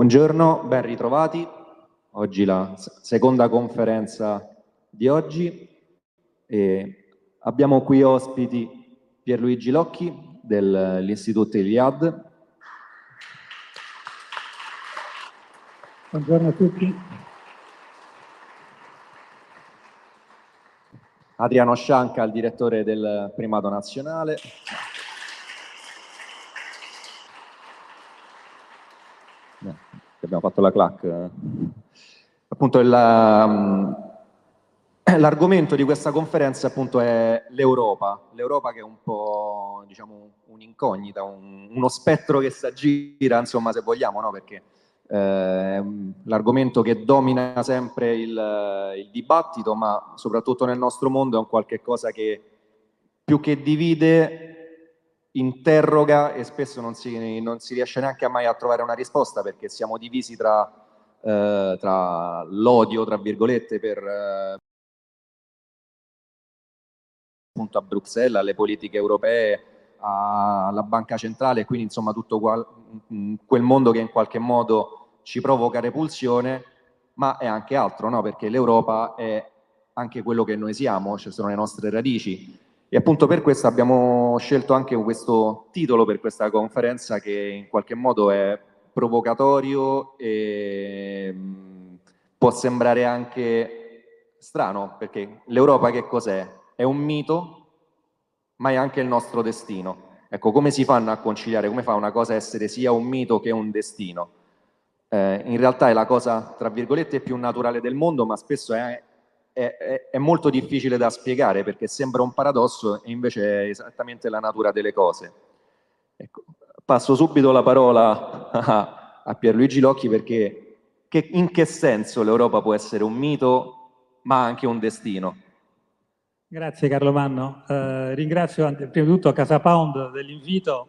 Buongiorno, ben ritrovati. Oggi la seconda conferenza di oggi. E abbiamo qui ospiti Pierluigi Locchi dell'Istituto Iliad. Buongiorno a tutti. Adriano Scianca, il direttore del Primato Nazionale. Abbiamo fatto la clac. Appunto l'argomento di questa conferenza appunto è l'Europa, l'Europa che è un po' diciamo un'incognita, un, uno spettro che si aggira, insomma se vogliamo, no? perché eh, l'argomento che domina sempre il, il, dibattito, ma soprattutto nel nostro mondo è un qualche cosa che più che divide interroga e spesso non si, non si riesce neanche mai a trovare una risposta perché siamo divisi tra, eh, tra l'odio, tra virgolette, per eh, appunto a Bruxelles, alle politiche europee, alla banca centrale, quindi insomma tutto qual, quel mondo che in qualche modo ci provoca repulsione, ma è anche altro, no? perché l'Europa è anche quello che noi siamo, ci cioè sono le nostre radici e appunto per questo abbiamo scelto anche questo titolo per questa conferenza che in qualche modo è provocatorio e mm, può sembrare anche strano, perché l'Europa che cos'è? È un mito, ma è anche il nostro destino. Ecco, come si fanno a conciliare? Come fa una cosa a essere sia un mito che un destino? Eh, in realtà è la cosa, tra virgolette, più naturale del mondo, ma spesso è è, è, molto difficile da spiegare perché sembra un paradosso e invece è esattamente la natura delle cose. Ecco, passo subito la parola a, a Pierluigi Locchi perché che, in che senso l'Europa può essere un mito ma anche un destino? Grazie Carlo Manno, eh, ringrazio prima di tutto Casa Pound dell'invito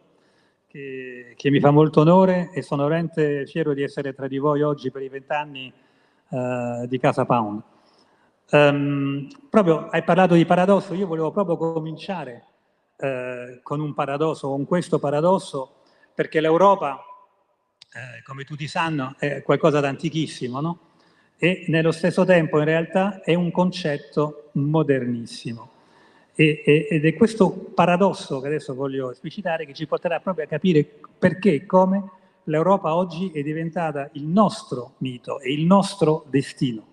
che, che, mi fa molto onore e sono veramente fiero di essere tra di voi oggi per i vent'anni eh, di Casa Pound. Um, proprio hai parlato di paradosso, io volevo proprio cominciare eh, con un paradosso, con questo paradosso, perché l'Europa, eh, come tutti sanno, è qualcosa di antichissimo, no? E nello stesso tempo in realtà è un concetto modernissimo. E, e, ed è questo paradosso che adesso voglio esplicitare che ci porterà proprio a capire perché e come l'Europa oggi è diventata il nostro mito e il nostro destino.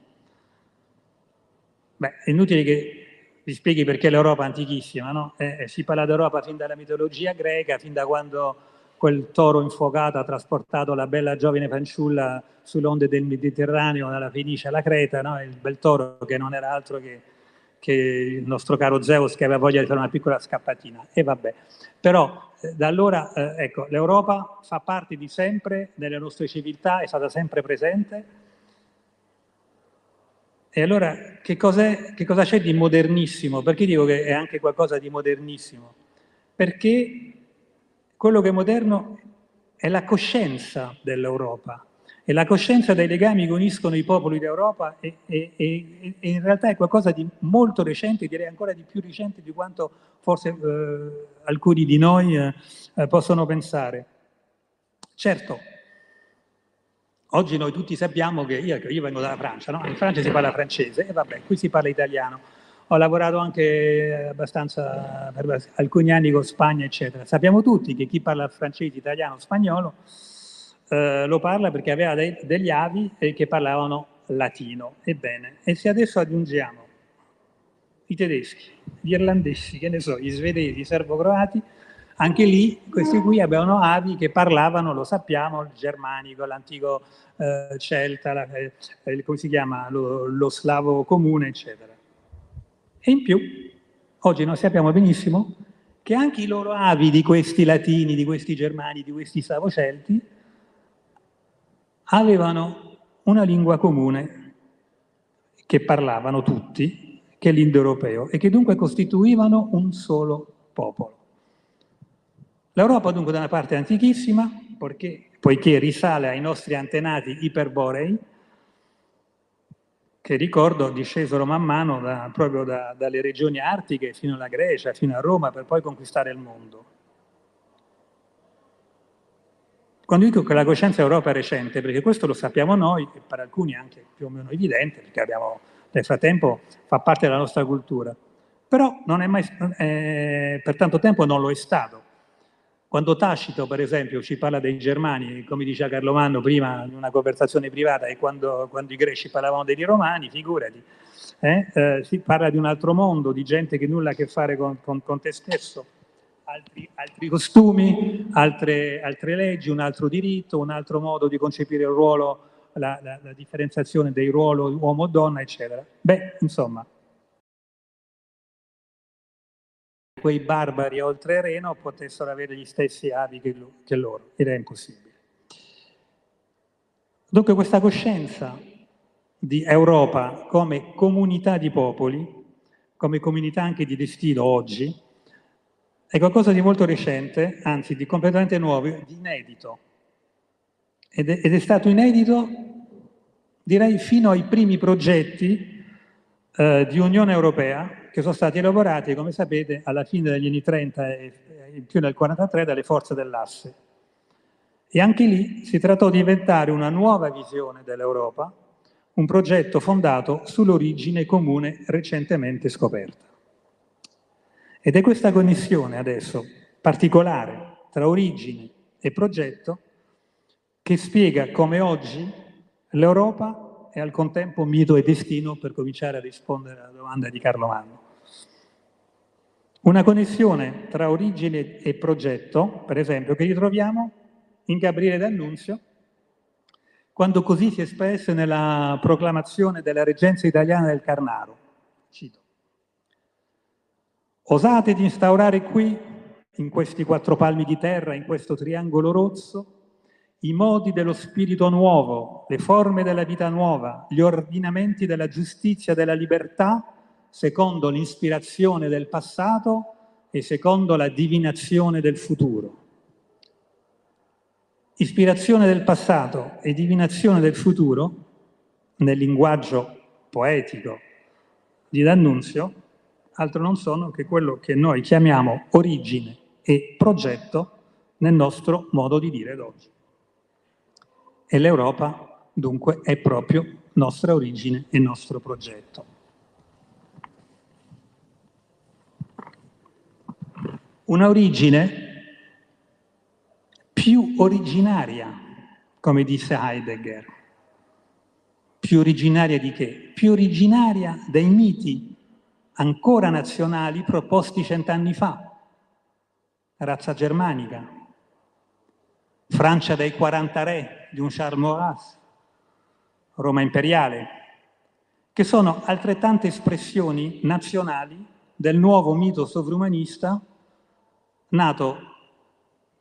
Beh, è inutile che vi spieghi perché l'Europa è antichissima, no? Eh, eh, si parla d'Europa fin dalla mitologia greca, fin da quando quel toro infuocato ha trasportato la bella giovane fanciulla sulle onde del Mediterraneo, dalla Fenice alla Creta, no? il bel toro che non era altro che, che, il nostro caro Zeus che aveva voglia di fare una piccola scappatina. E vabbè. Però eh, da allora, eh, ecco, l'Europa fa parte di sempre delle nostre civiltà, è stata sempre presente, e allora che, che cosa c'è di modernissimo? Perché dico che è anche qualcosa di modernissimo? Perché quello che è moderno è la coscienza dell'Europa, è la coscienza dei legami che uniscono i popoli d'Europa e, e, e, e, in realtà è qualcosa di molto recente, direi ancora di più recente di quanto forse eh, alcuni di noi eh, possono pensare. Certo, Oggi noi tutti sappiamo che io, io vengo dalla Francia, no? in Francia si parla francese e vabbè, qui si parla italiano. Ho lavorato anche abbastanza per alcuni anni con Spagna, eccetera. Sappiamo tutti che chi parla francese, italiano, spagnolo eh, lo parla perché aveva dei, degli avi che parlavano latino. Ebbene, e se adesso aggiungiamo i tedeschi, gli irlandesi, che ne so, gli svedesi, i serbo-croati, anche lì questi qui avevano avi che parlavano, lo sappiamo, il germanico, l'antico eh, celta, la, eh, come si chiama, lo, lo slavo comune, eccetera. E in più, oggi noi sappiamo benissimo che anche i loro avi di questi latini, di questi germani, di questi slavo-celti, avevano una lingua comune che parlavano tutti, che è l'indoeuropeo, e che dunque costituivano un solo popolo. L'Europa dunque da una parte è antichissima, perché, poiché risale ai nostri antenati iperborei, che ricordo discesero man mano da, proprio da, dalle regioni artiche fino alla Grecia, fino a Roma, per poi conquistare il mondo. quando dico che la coscienza Europa è recente, perché questo lo sappiamo noi e per alcuni anche più o meno evidente, perché abbiamo, nel frattempo fa parte della nostra cultura, però non è mai, eh, per tanto tempo non lo è stato. Quando Tacito, per esempio, ci parla dei germani, come diceva Carlo Manno prima in una conversazione privata, e quando, quando i greci parlavano dei romani, figurati, eh, eh, si parla di un altro mondo, di gente che nulla a che fare con, con, con te stesso, altri, altri costumi, altre, altre, leggi, un altro diritto, un altro modo di concepire il ruolo, la, la, la differenziazione dei ruoli uomo-donna, eccetera. Beh, insomma, quei barbari oltre Reno potessero avere gli stessi avi che, loro, ed è impossibile. Dunque questa coscienza di Europa come comunità di popoli, come comunità anche di destino oggi, è qualcosa di molto recente, anzi di completamente nuovo, di inedito. Ed è, ed è stato inedito, direi, fino ai primi progetti eh, di Unione Europea, che sono stati elaborati, come sapete, alla fine degli anni 30 e in più nel 1943 dalle forze dell'asse. E anche lì si trattò di inventare una nuova visione dell'Europa, un progetto fondato sull'origine comune recentemente scoperta. Ed è questa connessione adesso particolare tra origine e progetto che spiega come oggi l'Europa è al contempo mito e destino per cominciare a rispondere alla domanda di Carlo Manno. Una connessione tra origine e progetto, per esempio, che ritroviamo in Gabriele D'Annunzio, quando così si espresse nella proclamazione della reggenza italiana del Carnaro. Cito. Osate di instaurare qui, in questi quattro palmi di terra, in questo triangolo rosso, i modi dello spirito nuovo, le forme della vita nuova, gli ordinamenti della giustizia e della libertà, secondo l'ispirazione del passato e secondo la divinazione del futuro. Ispirazione del passato e divinazione del futuro, nel linguaggio poetico di D'Annunzio, altro non sono che quello che noi chiamiamo origine e progetto nel nostro modo di dire d'oggi. E l'Europa, dunque, è proprio nostra origine e nostro progetto. una origine più originaria, come disse Heidegger. Più originaria di che? Più originaria dei miti ancora nazionali proposti cent'anni fa. Razza germanica, Francia dei 40 re di un Charles Maurras, Roma imperiale, che sono altrettante espressioni nazionali del nuovo mito sovrumanista nato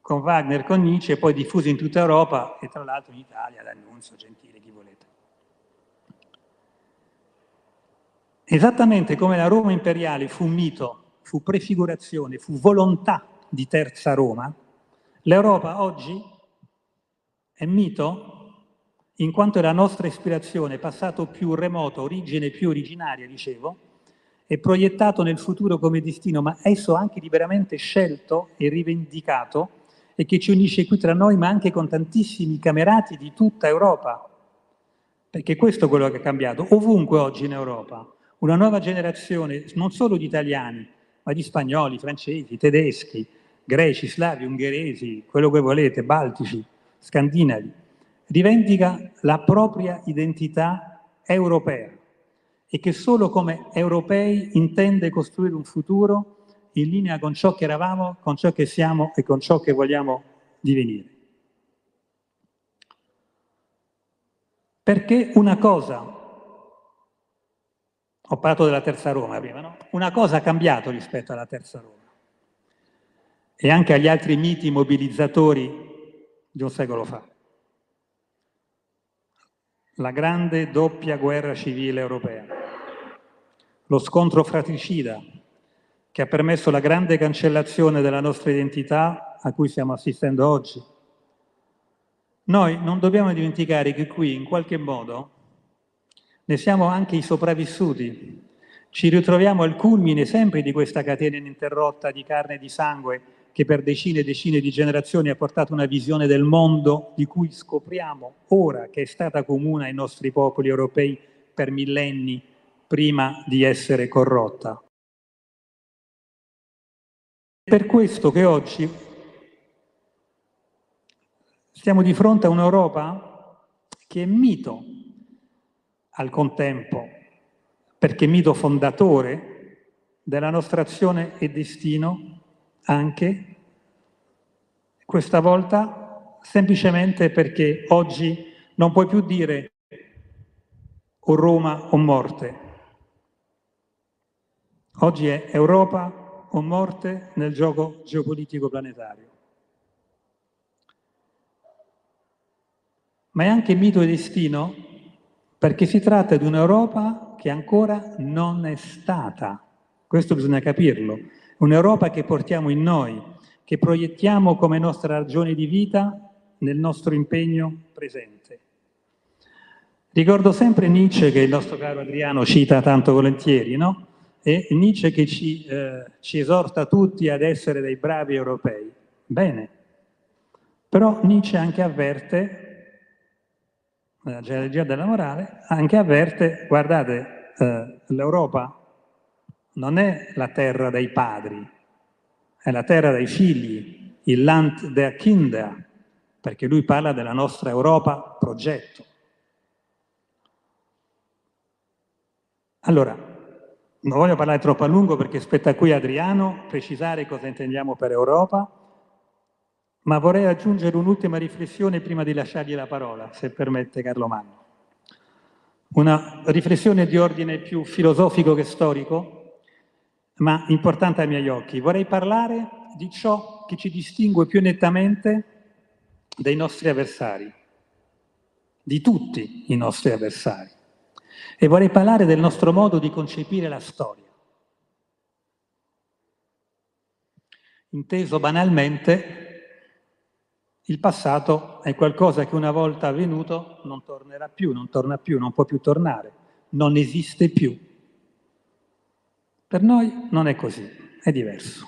con Wagner, con Nietzsche e poi diffuso in tutta Europa e tra l'altro in Italia, l'annunzio gentile, chi volete. Esattamente come la Roma imperiale fu mito, fu prefigurazione, fu volontà di terza Roma, l'Europa oggi è mito in quanto è la nostra ispirazione, passato più remoto, origine più originaria, dicevo, è proiettato nel futuro come destino, ma esso anche liberamente scelto e rivendicato e che ci unisce qui tra noi, ma anche con tantissimi camerati di tutta Europa. Perché questo è quello che è cambiato. Ovunque oggi in Europa, una nuova generazione, non solo di italiani, ma di spagnoli, francesi, tedeschi, greci, slavi, ungheresi, quello che volete, baltici, scandinavi, rivendica la propria identità europea e che solo come europei intende costruire un futuro in linea con ciò che eravamo, con ciò che siamo e con ciò che vogliamo divenire. Perché una cosa, ho parlato della terza Roma prima, no? una cosa ha cambiato rispetto alla terza Roma e anche agli altri miti mobilizzatori di un secolo fa. La grande doppia guerra civile europea lo scontro fratricida che ha permesso la grande cancellazione della nostra identità a cui stiamo assistendo oggi. Noi non dobbiamo dimenticare che qui, in qualche modo, ne siamo anche i sopravvissuti. Ci ritroviamo al culmine sempre di questa catena ininterrotta di carne e di sangue che per decine e decine di generazioni ha portato una visione del mondo di cui scopriamo ora che è stata comune ai nostri popoli europei per millenni prima di essere corrotta. È per questo che oggi stiamo di fronte a un'Europa che è mito al contempo, perché mito fondatore della nostra azione e destino anche questa volta semplicemente perché oggi non puoi più dire o Roma o morte. Oggi è Europa o morte nel gioco geopolitico planetario. Ma è anche mito e destino perché si tratta di un'Europa che ancora non è stata. Questo bisogna capirlo. Un'Europa che portiamo in noi, che proiettiamo come nostra ragione di vita nel nostro impegno presente. Ricordo sempre Nietzsche, che il nostro caro Adriano cita tanto volentieri, no? e Nietzsche che ci, eh, ci esorta tutti ad essere dei bravi europei. Bene, però Nietzsche anche avverte, nella geologia della morale, anche avverte, guardate, eh, l'Europa non è la terra dei padri, è la terra dei figli, il Land der Kinder, perché lui parla della nostra Europa progetto. Allora, non voglio parlare troppo a lungo perché spetta qui Adriano precisare cosa intendiamo per Europa, ma vorrei aggiungere un'ultima riflessione prima di lasciargli la parola, se permette Carlo Magno. Una riflessione di ordine più filosofico che storico, ma importante ai miei occhi. Vorrei parlare di ciò che ci distingue più nettamente dai nostri avversari, di tutti i nostri avversari. E vorrei parlare del nostro modo di concepire la storia. Inteso banalmente, il passato è qualcosa che una volta avvenuto non tornerà più, non torna più, non può più tornare, non esiste più. Per noi non è così, è diverso.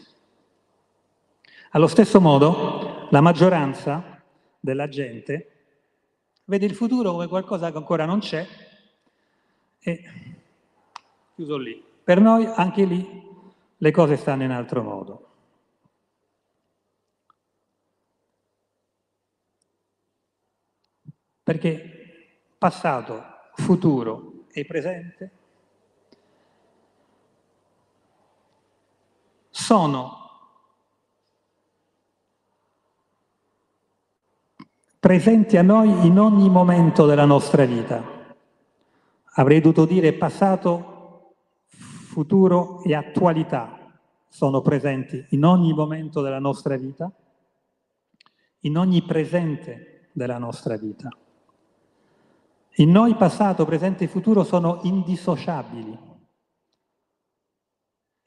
Allo stesso modo, la maggioranza della gente vede il futuro come qualcosa che ancora non c'è e chiuso lì. Per noi anche lì le cose stanno in altro modo. Perché passato, futuro e presente sono presenti a noi in ogni momento della nostra vita. Avrei dovuto dire passato, futuro e attualità sono presenti in ogni momento della nostra vita, in ogni presente della nostra vita. In noi passato, presente e futuro sono indissociabili.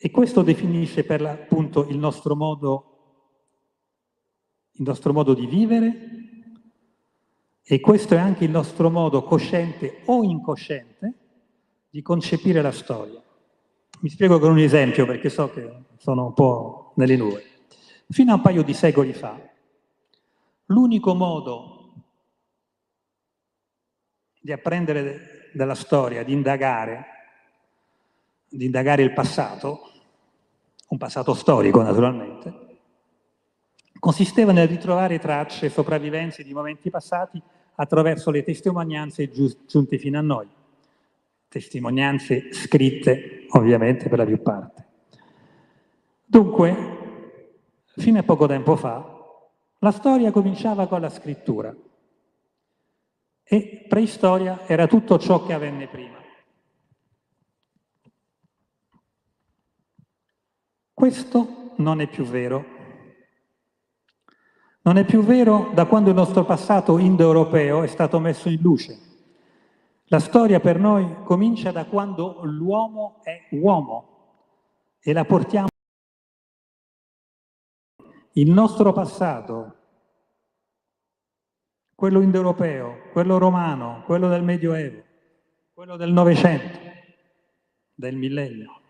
E questo definisce per l'appunto il nostro modo, il nostro modo di vivere, e questo è anche il nostro modo cosciente o incosciente di concepire la storia. Mi spiego con un esempio perché so che sono un po' nelle nuvole. Fino a un paio di secoli fa, l'unico modo di apprendere dalla storia, di indagare, di indagare il passato, un passato storico naturalmente, consisteva nel ritrovare tracce e sopravvivenze di momenti passati attraverso le testimonianze giunte fino a noi, testimonianze scritte ovviamente per la più parte. Dunque, fino a poco tempo fa, la storia cominciava con la scrittura e preistoria era tutto ciò che avvenne prima. Questo non è più vero non è più vero da quando il nostro passato indoeuropeo è stato messo in luce. La storia per noi comincia da quando l'uomo è uomo e la portiamo. Il nostro passato, quello indoeuropeo, quello romano, quello del Medioevo, quello del Novecento, del millennio,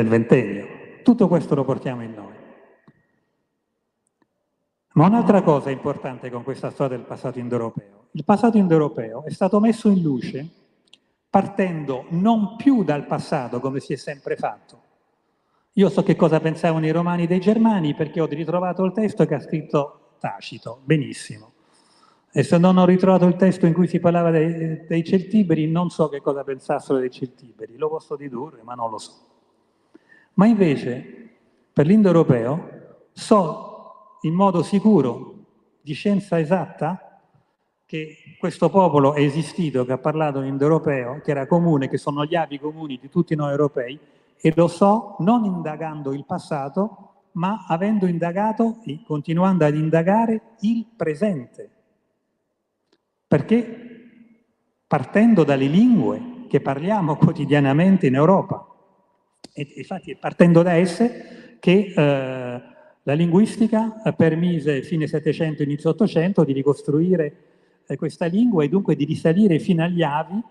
del ventennio. Tutto questo lo portiamo in noi. Ma un'altra cosa importante con questa storia del passato indoeuropeo. Il passato indoeuropeo è stato messo in luce partendo non più dal passato come si è sempre fatto. Io so che cosa pensavano i romani dei germani perché ho ritrovato il testo che ha scritto Tacito, benissimo. E se non ho ritrovato il testo in cui si parlava dei, dei celtiberi, non so che cosa pensassero dei celtiberi, lo posso dedurre, ma non lo so. Ma invece, per l'indoeuropeo, so in modo sicuro, di scienza esatta, che questo popolo è esistito, che ha parlato in indoeuropeo, che era comune, che sono gli avi comuni di tutti noi europei, e lo so non indagando il passato, ma avendo indagato e continuando ad indagare il presente. Perché partendo dalle lingue che parliamo quotidianamente in Europa, e infatti è partendo da esse che eh, la linguistica permise fine Settecento, inizio Ottocento di ricostruire eh, questa lingua e dunque di risalire fino agli avi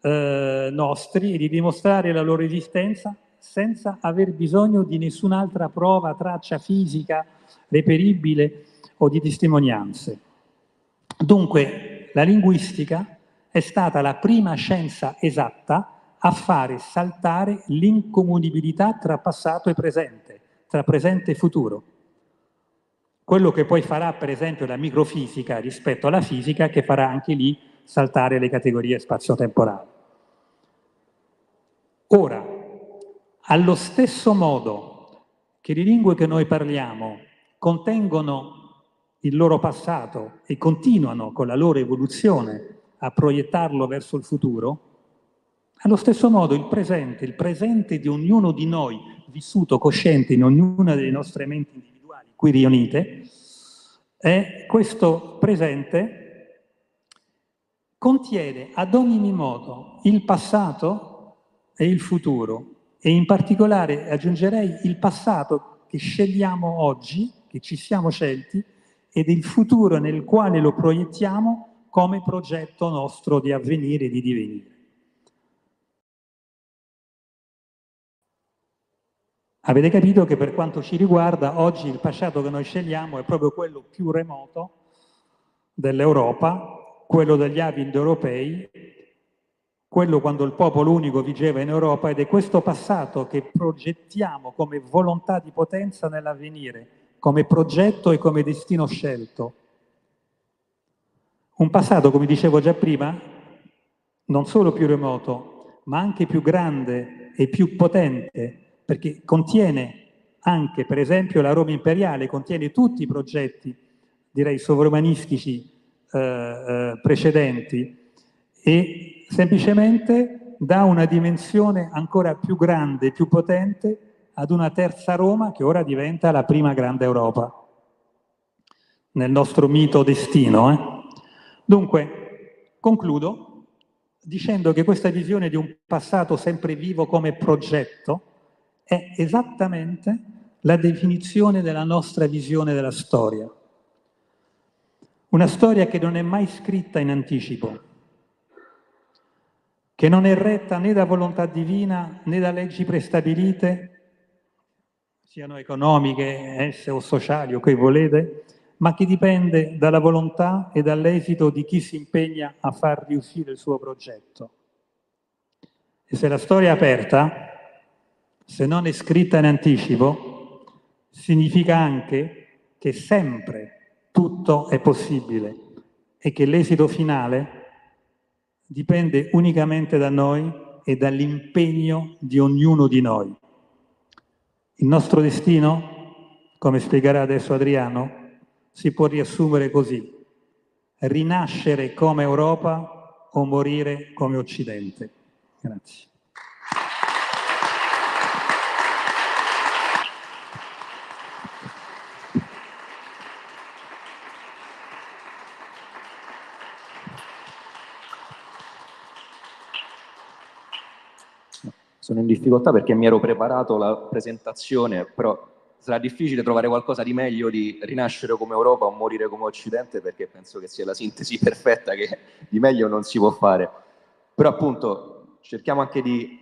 eh, nostri e di dimostrare la loro esistenza senza aver bisogno di nessun'altra prova, traccia fisica, reperibile o di testimonianze. Dunque la linguistica è stata la prima scienza esatta a fare saltare l'incomunibilità tra passato e presente tra presente e futuro. Quello che poi farà, per esempio, la microfisica rispetto alla fisica, che farà anche lì saltare le categorie spazio-temporali. Ora, allo stesso modo che le lingue che noi parliamo contengono il loro passato e continuano con la loro evoluzione a proiettarlo verso il futuro, allo stesso modo il presente, il presente di ognuno di noi vissuto cosciente in ognuna delle nostre menti individuali qui riunite, è questo presente contiene ad ogni modo il passato e il futuro e in particolare aggiungerei il passato che scegliamo oggi, che ci siamo scelti, ed il futuro nel quale lo proiettiamo come progetto nostro di avvenire e di divenire. Avete capito che per quanto ci riguarda, oggi il passato che noi scegliamo è proprio quello più remoto dell'Europa, quello degli avi indoeuropei, quello quando il popolo unico vigeva in Europa ed è questo passato che progettiamo come volontà di potenza nell'avvenire, come progetto e come destino scelto. Un passato, come dicevo già prima, non solo più remoto, ma anche più grande e più potente perché contiene anche, per esempio, la Roma imperiale, contiene tutti i progetti, direi, sovrumanistici eh, eh, precedenti e semplicemente dà una dimensione ancora più grande, più potente ad una terza Roma che ora diventa la prima grande Europa nel nostro mito destino. Eh? Dunque, concludo dicendo che questa visione di un passato sempre vivo come progetto è esattamente la definizione della nostra visione della storia. Una storia che non è mai scritta in anticipo, che non è retta né da volontà divina né da leggi prestabilite, siano economiche, esse o sociali o che volete, ma che dipende dalla volontà e dall'esito di chi si impegna a far riuscire il suo progetto. E se la storia è aperta, se non è scritta in anticipo, significa anche che sempre tutto è possibile e che l'esito finale dipende unicamente da noi e dall'impegno di ognuno di noi. Il nostro destino, come spiegherà adesso Adriano, si può riassumere così. Rinascere come Europa o morire come Occidente. Grazie. Sono in difficoltà perché mi ero preparato la presentazione, però sarà difficile trovare qualcosa di meglio di rinascere come Europa o morire come Occidente perché penso che sia la sintesi perfetta che di meglio non si può fare. Però appunto cerchiamo anche di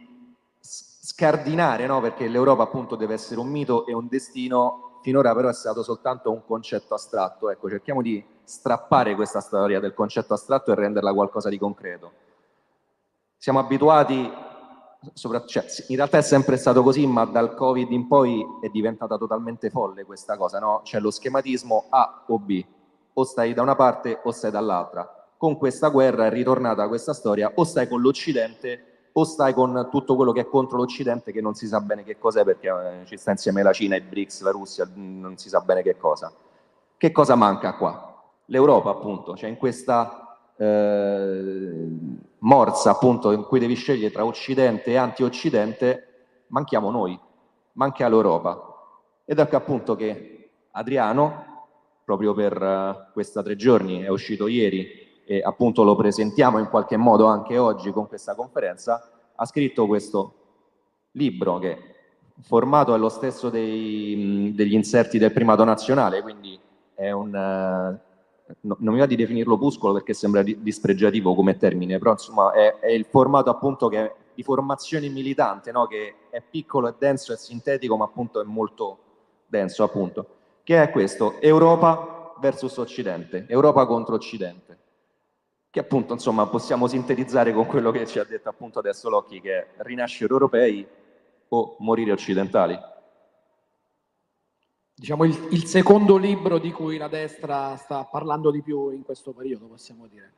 scardinare, no? perché l'Europa appunto deve essere un mito e un destino, finora però è stato soltanto un concetto astratto. Ecco, cerchiamo di strappare questa storia del concetto astratto e renderla qualcosa di concreto. Siamo abituati, cioè, in realtà è sempre stato così, ma dal Covid in poi è diventata totalmente folle questa cosa, no? C'è lo schematismo A o B, o stai da una parte o stai dall'altra. Con questa guerra è ritornata questa storia, o stai con l'Occidente o stai con tutto quello che è contro l'Occidente che non si sa bene che cos'è perché eh, ci sta insieme la Cina, i BRICS, la Russia, non si sa bene che cosa. Che cosa manca qua? L'Europa appunto, cioè in questa eh, morsa appunto in cui devi scegliere tra Occidente e anti-Occidente, manchiamo noi, manca l'Europa. Ed ecco appunto che Adriano, proprio per uh, questa tre giorni, è uscito ieri e appunto lo presentiamo in qualche modo anche oggi con questa conferenza, ha scritto questo libro che formato è lo stesso dei, degli inserti del primato nazionale, quindi è un, uh, no, non mi va di definirlo opuscolo perché sembra dispregiativo come termine, però insomma è, è il formato appunto che di formazione militante, no? che è piccolo, è denso, è sintetico, ma appunto è molto denso appunto, che è questo, Europa versus Occidente, Europa contro Occidente che appunto insomma possiamo sintetizzare con quello che ci ha detto appunto adesso Locchi che è rinascere europei o morire occidentali. Diciamo il, il, secondo libro di cui la destra sta parlando di più in questo periodo, possiamo dire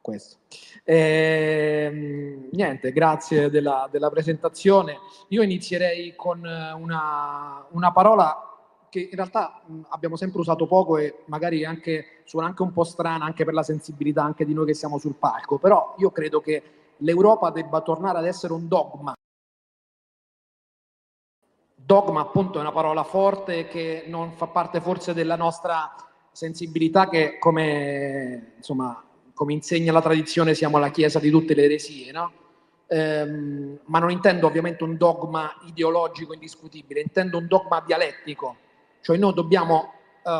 questo. E, ehm, niente, grazie della, della, presentazione. Io inizierei con una, una parola che in realtà abbiamo sempre usato poco e magari anche, suona anche un po' strana anche per la sensibilità anche di noi che siamo sul palco, però io credo che l'Europa debba tornare ad essere un dogma. Dogma appunto è una parola forte che non fa parte forse della nostra sensibilità che come, insomma, come insegna la tradizione siamo la chiesa di tutte le eresie, no? ehm, ma non intendo ovviamente un dogma ideologico indiscutibile, intendo un dogma dialettico, cioè noi dobbiamo uh,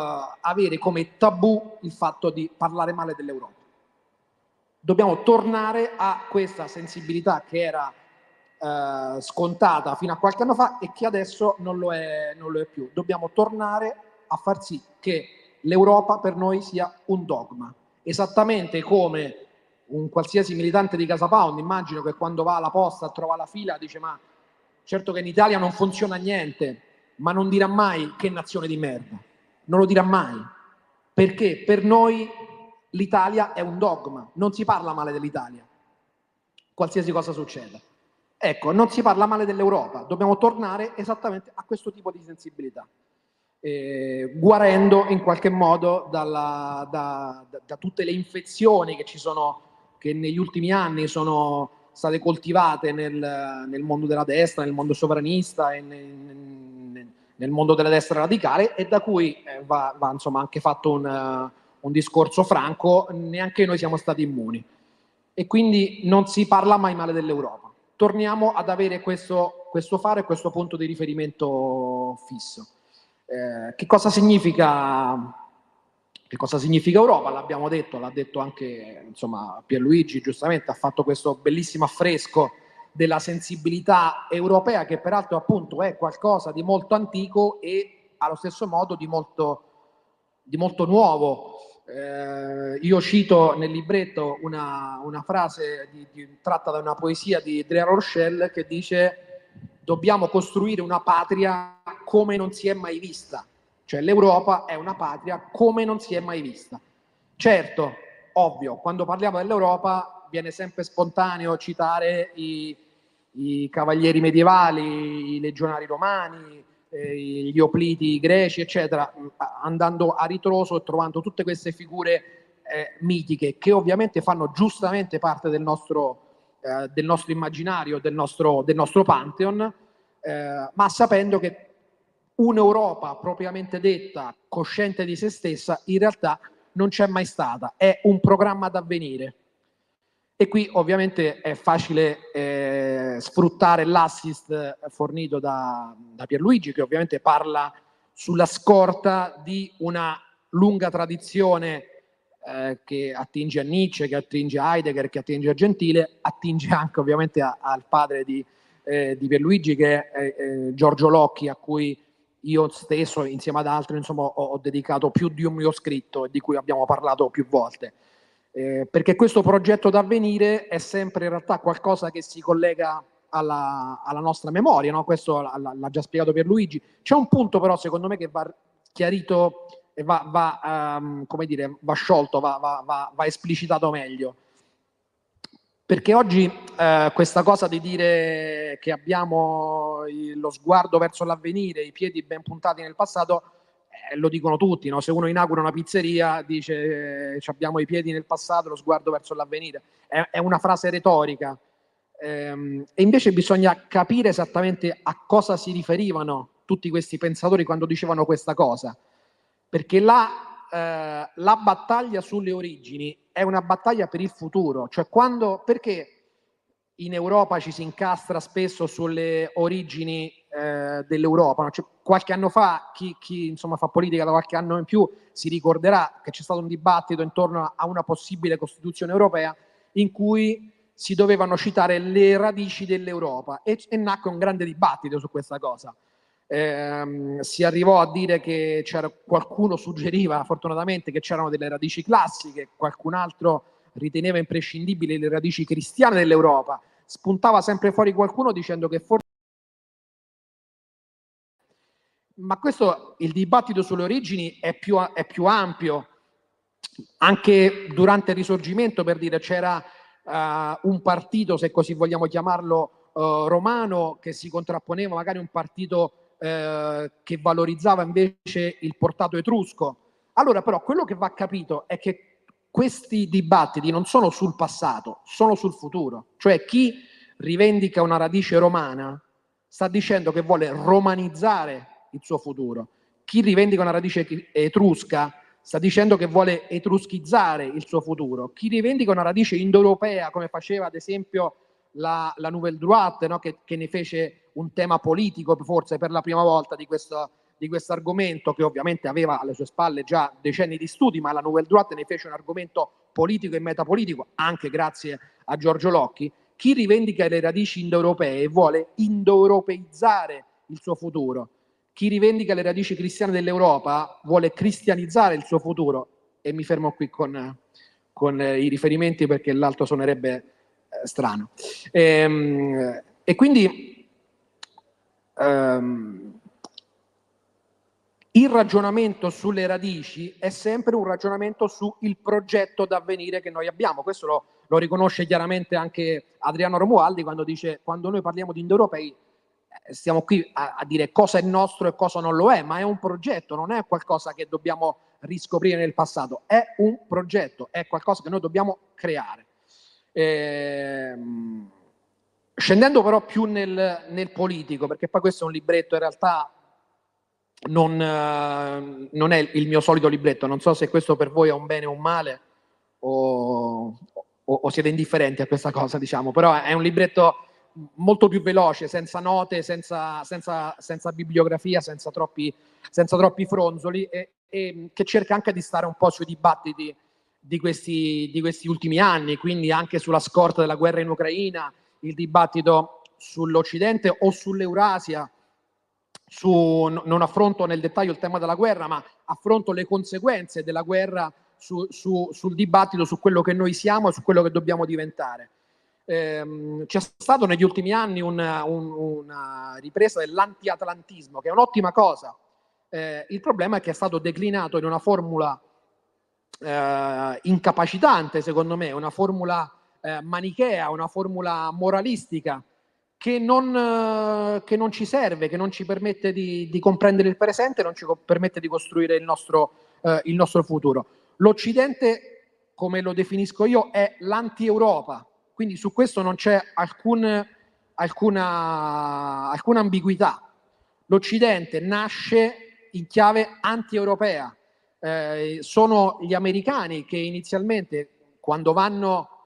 avere come tabù il fatto di parlare male dell'Europa. Dobbiamo tornare a questa sensibilità che era uh, scontata fino a qualche anno fa e che adesso non lo, è, non lo è più. Dobbiamo tornare a far sì che l'Europa per noi sia un dogma, esattamente come un qualsiasi militante di Casa Pound, immagino che quando va alla posta trova la fila dice ma certo che in Italia non funziona niente, ma non dirà mai che nazione di merda. Non lo dirà mai. Perché per noi l'Italia è un dogma, non si parla male dell'Italia, qualsiasi cosa succeda. Ecco, non si parla male dell'Europa, dobbiamo tornare esattamente a questo tipo di sensibilità, eh, guarendo in qualche modo dalla, da, da, da, tutte le infezioni che ci sono, che negli ultimi anni sono state coltivate nel, nel mondo della destra, nel mondo sovranista e nel, nel mondo della destra radicale e da cui eh, va, va insomma anche fatto un, un discorso franco, neanche noi siamo stati immuni. E quindi non si parla mai male dell'Europa. Torniamo ad avere questo, questo fare, questo punto di riferimento fisso. Eh, che cosa significa che cosa significa Europa? L'abbiamo detto, l'ha detto anche insomma, Pierluigi, giustamente ha fatto questo bellissimo affresco della sensibilità europea, che peraltro appunto è qualcosa di molto antico e allo stesso modo di molto, di molto nuovo. Eh, io cito nel libretto una, una frase di, di, tratta da una poesia di Andrea Rochelle che dice dobbiamo costruire una patria come non si è mai vista cioè l'Europa è una patria come non si è mai vista. Certo, ovvio, quando parliamo dell'Europa viene sempre spontaneo citare i, i cavalieri medievali, i legionari romani, gli opliti greci, eccetera, andando a ritroso e trovando tutte queste figure eh, mitiche che ovviamente fanno giustamente parte del nostro, eh, del nostro immaginario, del nostro, del nostro pantheon, eh, ma sapendo che un'Europa propriamente detta, cosciente di se stessa, in realtà non c'è mai stata, è un programma d'avvenire. E qui ovviamente è facile eh, sfruttare l'assist fornito da, da Pierluigi, che ovviamente parla sulla scorta di una lunga tradizione eh, che attinge a Nietzsche, che attinge a Heidegger, che attinge a Gentile, attinge anche ovviamente a, al padre di, eh, di Pierluigi che è eh, Giorgio Locchi, a cui io stesso, insieme ad altri, insomma, ho, ho, dedicato più di un mio scritto e di cui abbiamo parlato più volte. Eh, perché questo progetto d'avvenire è sempre in realtà qualcosa che si collega alla, alla nostra memoria, no? questo l'ha, già spiegato Pierluigi. C'è un punto però secondo me che va chiarito e va, va, um, come dire, va sciolto, va, va, va esplicitato meglio. Perché oggi eh, questa cosa di dire che abbiamo lo sguardo verso l'avvenire, i piedi ben puntati nel passato, lo dicono tutti, no? se uno inaugura una pizzeria dice eh, abbiamo i piedi nel passato, lo sguardo verso l'avvenire, è, è una frase retorica. Ehm, e invece bisogna capire esattamente a cosa si riferivano tutti questi pensatori quando dicevano questa cosa, perché la, eh, la battaglia sulle origini è una battaglia per il futuro, cioè quando, perché in Europa ci si incastra spesso sulle origini eh, dell'Europa. Cioè, qualche anno fa, chi, chi, insomma, fa politica da qualche anno in più si ricorderà che c'è stato un dibattito intorno a una possibile Costituzione europea in cui si dovevano citare le radici dell'Europa e, e nacque un grande dibattito su questa cosa. Eh, si arrivò a dire che qualcuno suggeriva fortunatamente che c'erano delle radici classiche, qualcun altro riteneva imprescindibili le radici cristiane dell'Europa. Spuntava sempre fuori qualcuno dicendo che forse ma questo il dibattito sulle origini è più, è più ampio. Anche durante il risorgimento, per dire, c'era uh, un partito, se così vogliamo chiamarlo, uh, romano, che si contrapponeva magari a un partito eh, che valorizzava invece il portato etrusco. Allora però quello che va capito è che questi dibattiti non sono sul passato, sono sul futuro. Cioè chi rivendica una radice romana sta dicendo che vuole romanizzare il suo futuro. Chi rivendica una radice etrusca sta dicendo che vuole etruschizzare il suo futuro. Chi rivendica una radice indoeuropea, come faceva ad esempio la, la Nouvelle Droite, no? che, che, ne fece un tema politico forse per la prima volta di questo di questo argomento che ovviamente aveva alle sue spalle già decenni di studi, ma la Nouvelle Droite ne fece un argomento politico e metapolitico anche grazie a Giorgio Locchi. Chi rivendica le radici indoeuropee vuole indoeuropeizzare il suo futuro, chi rivendica le radici cristiane dell'Europa vuole cristianizzare il suo futuro. E mi fermo qui con, con i riferimenti perché l'altro suonerebbe eh, strano. E, ehm, e quindi um, il ragionamento sulle radici è sempre un ragionamento sul progetto d'avvenire che noi abbiamo. Questo lo, lo riconosce chiaramente anche Adriano Romualdi quando dice quando noi parliamo di indoeuropei eh, stiamo qui a, a, dire cosa è nostro e cosa non lo è, ma è un progetto, non è qualcosa che dobbiamo riscoprire nel passato, è un progetto, è qualcosa che noi dobbiamo creare. Ehm, scendendo però più nel, nel, politico, perché poi questo è un libretto, in realtà non, eh, non, è il mio solito libretto, non so se questo per voi è un bene o un male o, o, o siete indifferenti a questa cosa, diciamo, però è un libretto molto più veloce, senza note, senza, senza, senza bibliografia, senza troppi, senza troppi fronzoli e, e, che cerca anche di stare un po' sui dibattiti di questi, di questi ultimi anni, quindi anche sulla scorta della guerra in Ucraina, il dibattito sull'Occidente o sull'Eurasia, su, non affronto nel dettaglio il tema della guerra, ma affronto le conseguenze della guerra su, su, sul dibattito su quello che noi siamo e su quello che dobbiamo diventare. Ehm, c'è stato negli ultimi anni una, un, una ripresa dell'antiatlantismo, che è un'ottima cosa. Eh, il problema è che è stato declinato in una formula eh, incapacitante, secondo me, una formula eh, manichea, una formula moralistica che non, eh, che non, ci serve, che non ci permette di, di, comprendere il presente, non ci permette di costruire il nostro, eh, il nostro futuro. L'Occidente, come lo definisco io, è l'anti-Europa, quindi su questo non c'è alcun, alcuna, alcuna ambiguità. L'Occidente nasce in chiave anti-europea, eh, sono gli americani che inizialmente quando vanno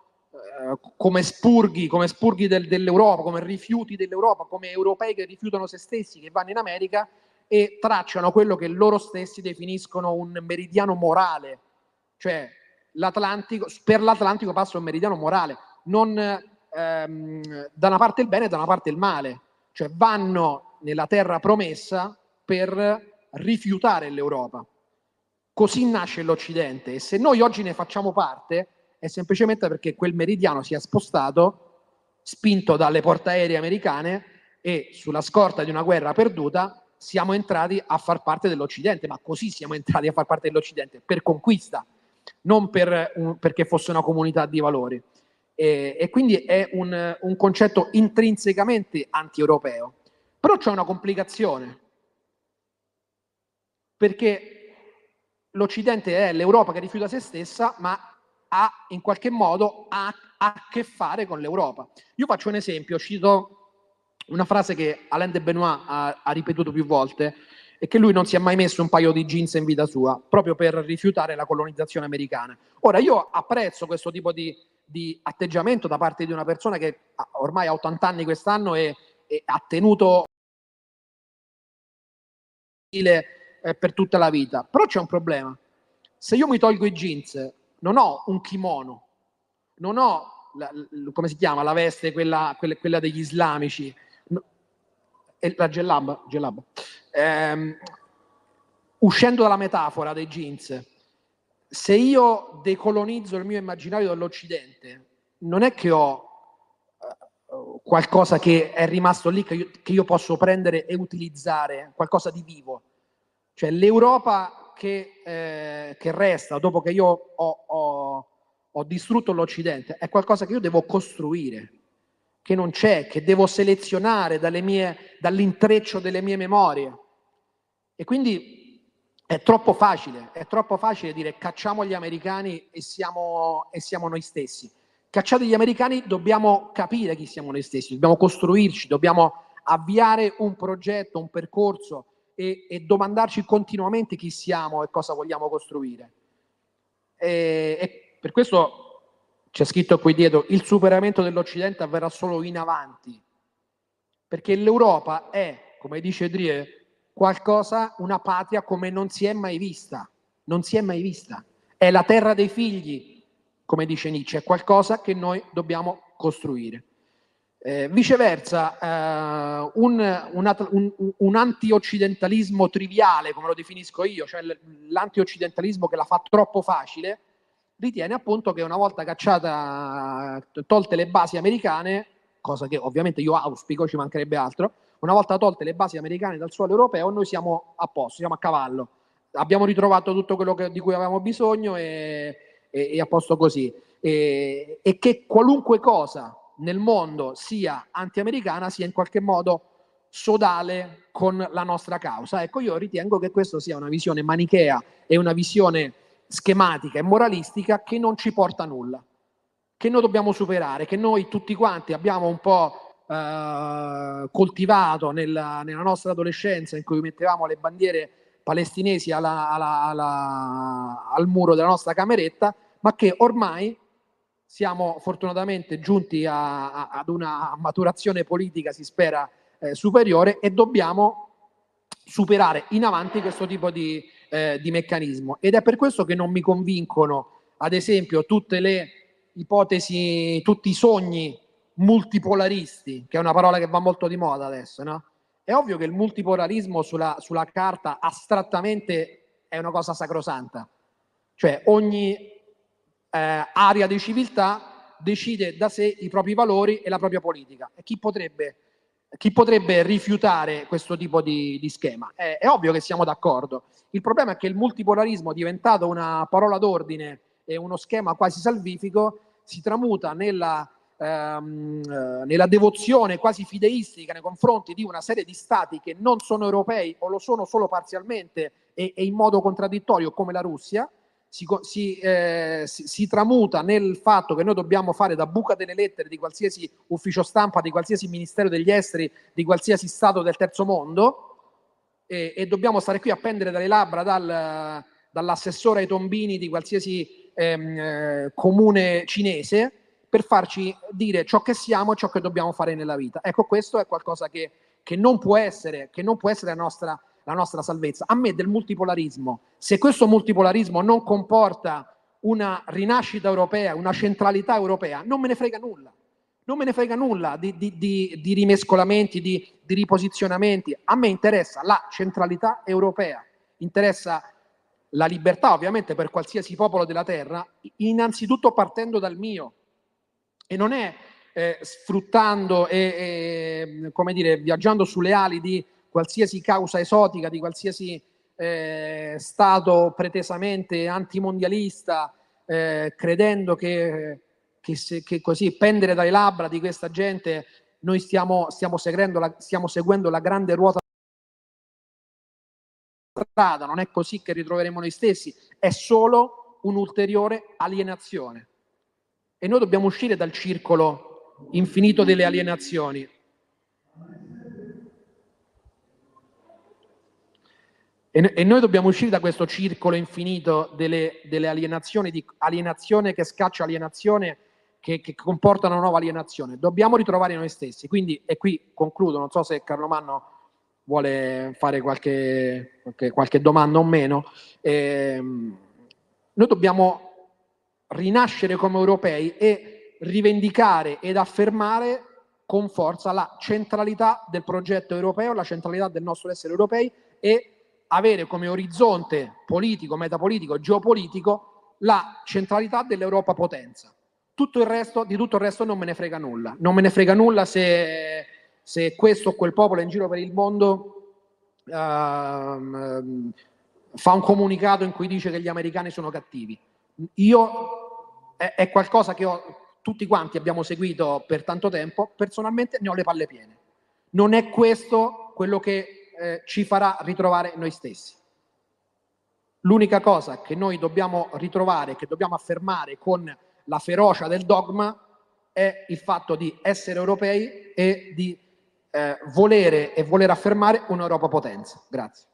come spurghi, come spurghi del, dell'Europa, come rifiuti dell'Europa, come europei che rifiutano se stessi, che vanno in America e tracciano quello che loro stessi definiscono un meridiano morale, cioè l'Atlantico, per l'Atlantico passa un meridiano morale, non, ehm, da una parte il bene e da una parte il male, cioè vanno nella terra promessa per rifiutare l'Europa. Così nasce l'Occidente e se noi oggi ne facciamo parte è semplicemente perché quel meridiano si è spostato, spinto dalle portaerei americane e sulla scorta di una guerra perduta siamo entrati a far parte dell'Occidente, ma così siamo entrati a far parte dell'Occidente, per conquista, non per un, perché fosse una comunità di valori. E, e quindi è un, un concetto intrinsecamente anti-europeo. Però c'è una complicazione, perché l'Occidente è l'Europa che rifiuta se stessa, ma ha in qualche modo ha a che fare con l'Europa. Io faccio un esempio, cito una frase che Alain de Benoit ha, ha ripetuto più volte, e che lui non si è mai messo un paio di jeans in vita sua, proprio per rifiutare la colonizzazione americana. Ora, io apprezzo questo tipo di, di atteggiamento da parte di una persona che ormai ha 80 anni quest'anno e, e ha tenuto eh, per tutta la vita. Però c'è un problema. Se io mi tolgo i jeans, non ho un kimono, non ho, la, come si chiama, la veste, quella, quella, quella degli islamici, la gelab, gelab. Eh, uscendo dalla metafora dei jeans, se io decolonizzo il mio immaginario dall'Occidente, non è che ho uh, qualcosa che è rimasto lì che io, che io, posso prendere e utilizzare, qualcosa di vivo. Cioè l'Europa che, eh, che resta dopo che io ho, ho, ho distrutto l'Occidente è qualcosa che io devo costruire che non c'è, che devo selezionare mie, dall'intreccio delle mie memorie. E quindi è troppo facile, è troppo facile dire cacciamo gli americani e siamo, e siamo noi stessi. Cacciate gli americani, dobbiamo capire chi siamo noi stessi, dobbiamo costruirci, dobbiamo avviare un progetto, un percorso e, e domandarci continuamente chi siamo e cosa vogliamo costruire. E, e per questo c'è scritto qui dietro, il superamento dell'Occidente avverrà solo in avanti, perché l'Europa è, come dice Drie, qualcosa, una patria come non si è mai vista, non si è mai vista. È la terra dei figli, come dice Nietzsche, è qualcosa che noi dobbiamo costruire. Eh, viceversa, eh, un, un, un, un anti-occidentalismo triviale, come lo definisco io, cioè l'anti-occidentalismo che la fa troppo facile, ritiene appunto che una volta cacciata, tolte le basi americane, cosa che ovviamente io auspico, ci mancherebbe altro, una volta tolte le basi americane dal suolo europeo, noi siamo a posto, siamo a cavallo. Abbiamo ritrovato tutto quello che, di cui avevamo bisogno e, e, e a posto così. E, e che qualunque cosa nel mondo sia anti-americana sia in qualche modo sodale con la nostra causa. Ecco, io ritengo che questa sia una visione manichea e una visione schematica e moralistica che non ci porta a nulla, che noi dobbiamo superare, che noi tutti quanti abbiamo un po' eh, coltivato nella, nella, nostra adolescenza in cui mettevamo le bandiere palestinesi alla, alla, alla, al muro della nostra cameretta, ma che ormai siamo fortunatamente giunti a, a, ad una maturazione politica, si spera, eh, superiore e dobbiamo superare in avanti questo tipo di, eh, di meccanismo. Ed è per questo che non mi convincono, ad esempio, tutte le ipotesi, tutti i sogni multipolaristi, che è una parola che va molto di moda adesso, no? È ovvio che il multipolarismo sulla, sulla carta astrattamente è una cosa sacrosanta, cioè ogni eh, area di civiltà decide da sé i propri valori e la propria politica. E chi potrebbe chi potrebbe rifiutare questo tipo di, di schema? È, è, ovvio che siamo d'accordo. Il problema è che il multipolarismo, diventato una parola d'ordine e uno schema quasi salvifico, si tramuta nella, ehm, eh, nella devozione quasi fideistica nei confronti di una serie di stati che non sono europei o lo sono solo parzialmente e, e in modo contraddittorio, come la Russia, si, si, eh, si, si, tramuta nel fatto che noi dobbiamo fare da buca delle lettere di qualsiasi ufficio stampa, di qualsiasi ministero degli esteri, di qualsiasi stato del terzo mondo e, e dobbiamo stare qui a pendere dalle labbra dal, dall'assessore ai tombini di qualsiasi ehm, eh, comune cinese per farci dire ciò che siamo e ciò che dobbiamo fare nella vita. Ecco, questo è qualcosa che, che non può essere, che non può essere la nostra la nostra salvezza. A me del multipolarismo, se questo multipolarismo non comporta una rinascita europea, una centralità europea, non me ne frega nulla. non me ne frega nulla di, di, di, di rimescolamenti, di, riposizionamenti. A me interessa la centralità europea, interessa la libertà ovviamente per qualsiasi popolo della terra, innanzitutto partendo dal mio. E non è eh, sfruttando e, e, come dire, viaggiando sulle ali di qualsiasi causa esotica, di qualsiasi eh, stato pretesamente antimondialista, eh, credendo che, che, se, che, così pendere dalle labbra di questa gente noi stiamo, stiamo, la, stiamo seguendo la grande ruota strada, non è così che ritroveremo noi stessi, è solo un'ulteriore alienazione. E noi dobbiamo uscire dal circolo infinito delle alienazioni. E, noi dobbiamo uscire da questo circolo infinito delle, delle alienazioni, di alienazione che scaccia alienazione, che, che, comporta una nuova alienazione. Dobbiamo ritrovare noi stessi. Quindi, e qui concludo, non so se Carlo Manno vuole fare qualche, qualche, qualche domanda o meno. Eh, noi dobbiamo rinascere come europei e rivendicare ed affermare con forza la centralità del progetto europeo, la centralità del nostro essere europei e avere come orizzonte politico, metapolitico, geopolitico la centralità dell'Europa potenza. Tutto il resto, di tutto il resto non me ne frega nulla. Non me ne frega nulla se, se questo o quel popolo in giro per il mondo uh, fa un comunicato in cui dice che gli americani sono cattivi. Io è, è qualcosa che ho, tutti quanti abbiamo seguito per tanto tempo, personalmente ne ho le palle piene. Non è questo quello che eh, ci farà ritrovare noi stessi. L'unica cosa che noi dobbiamo ritrovare, che dobbiamo affermare con la ferocia del dogma, è il fatto di essere europei e di eh, volere e voler affermare un'Europa potenza. Grazie.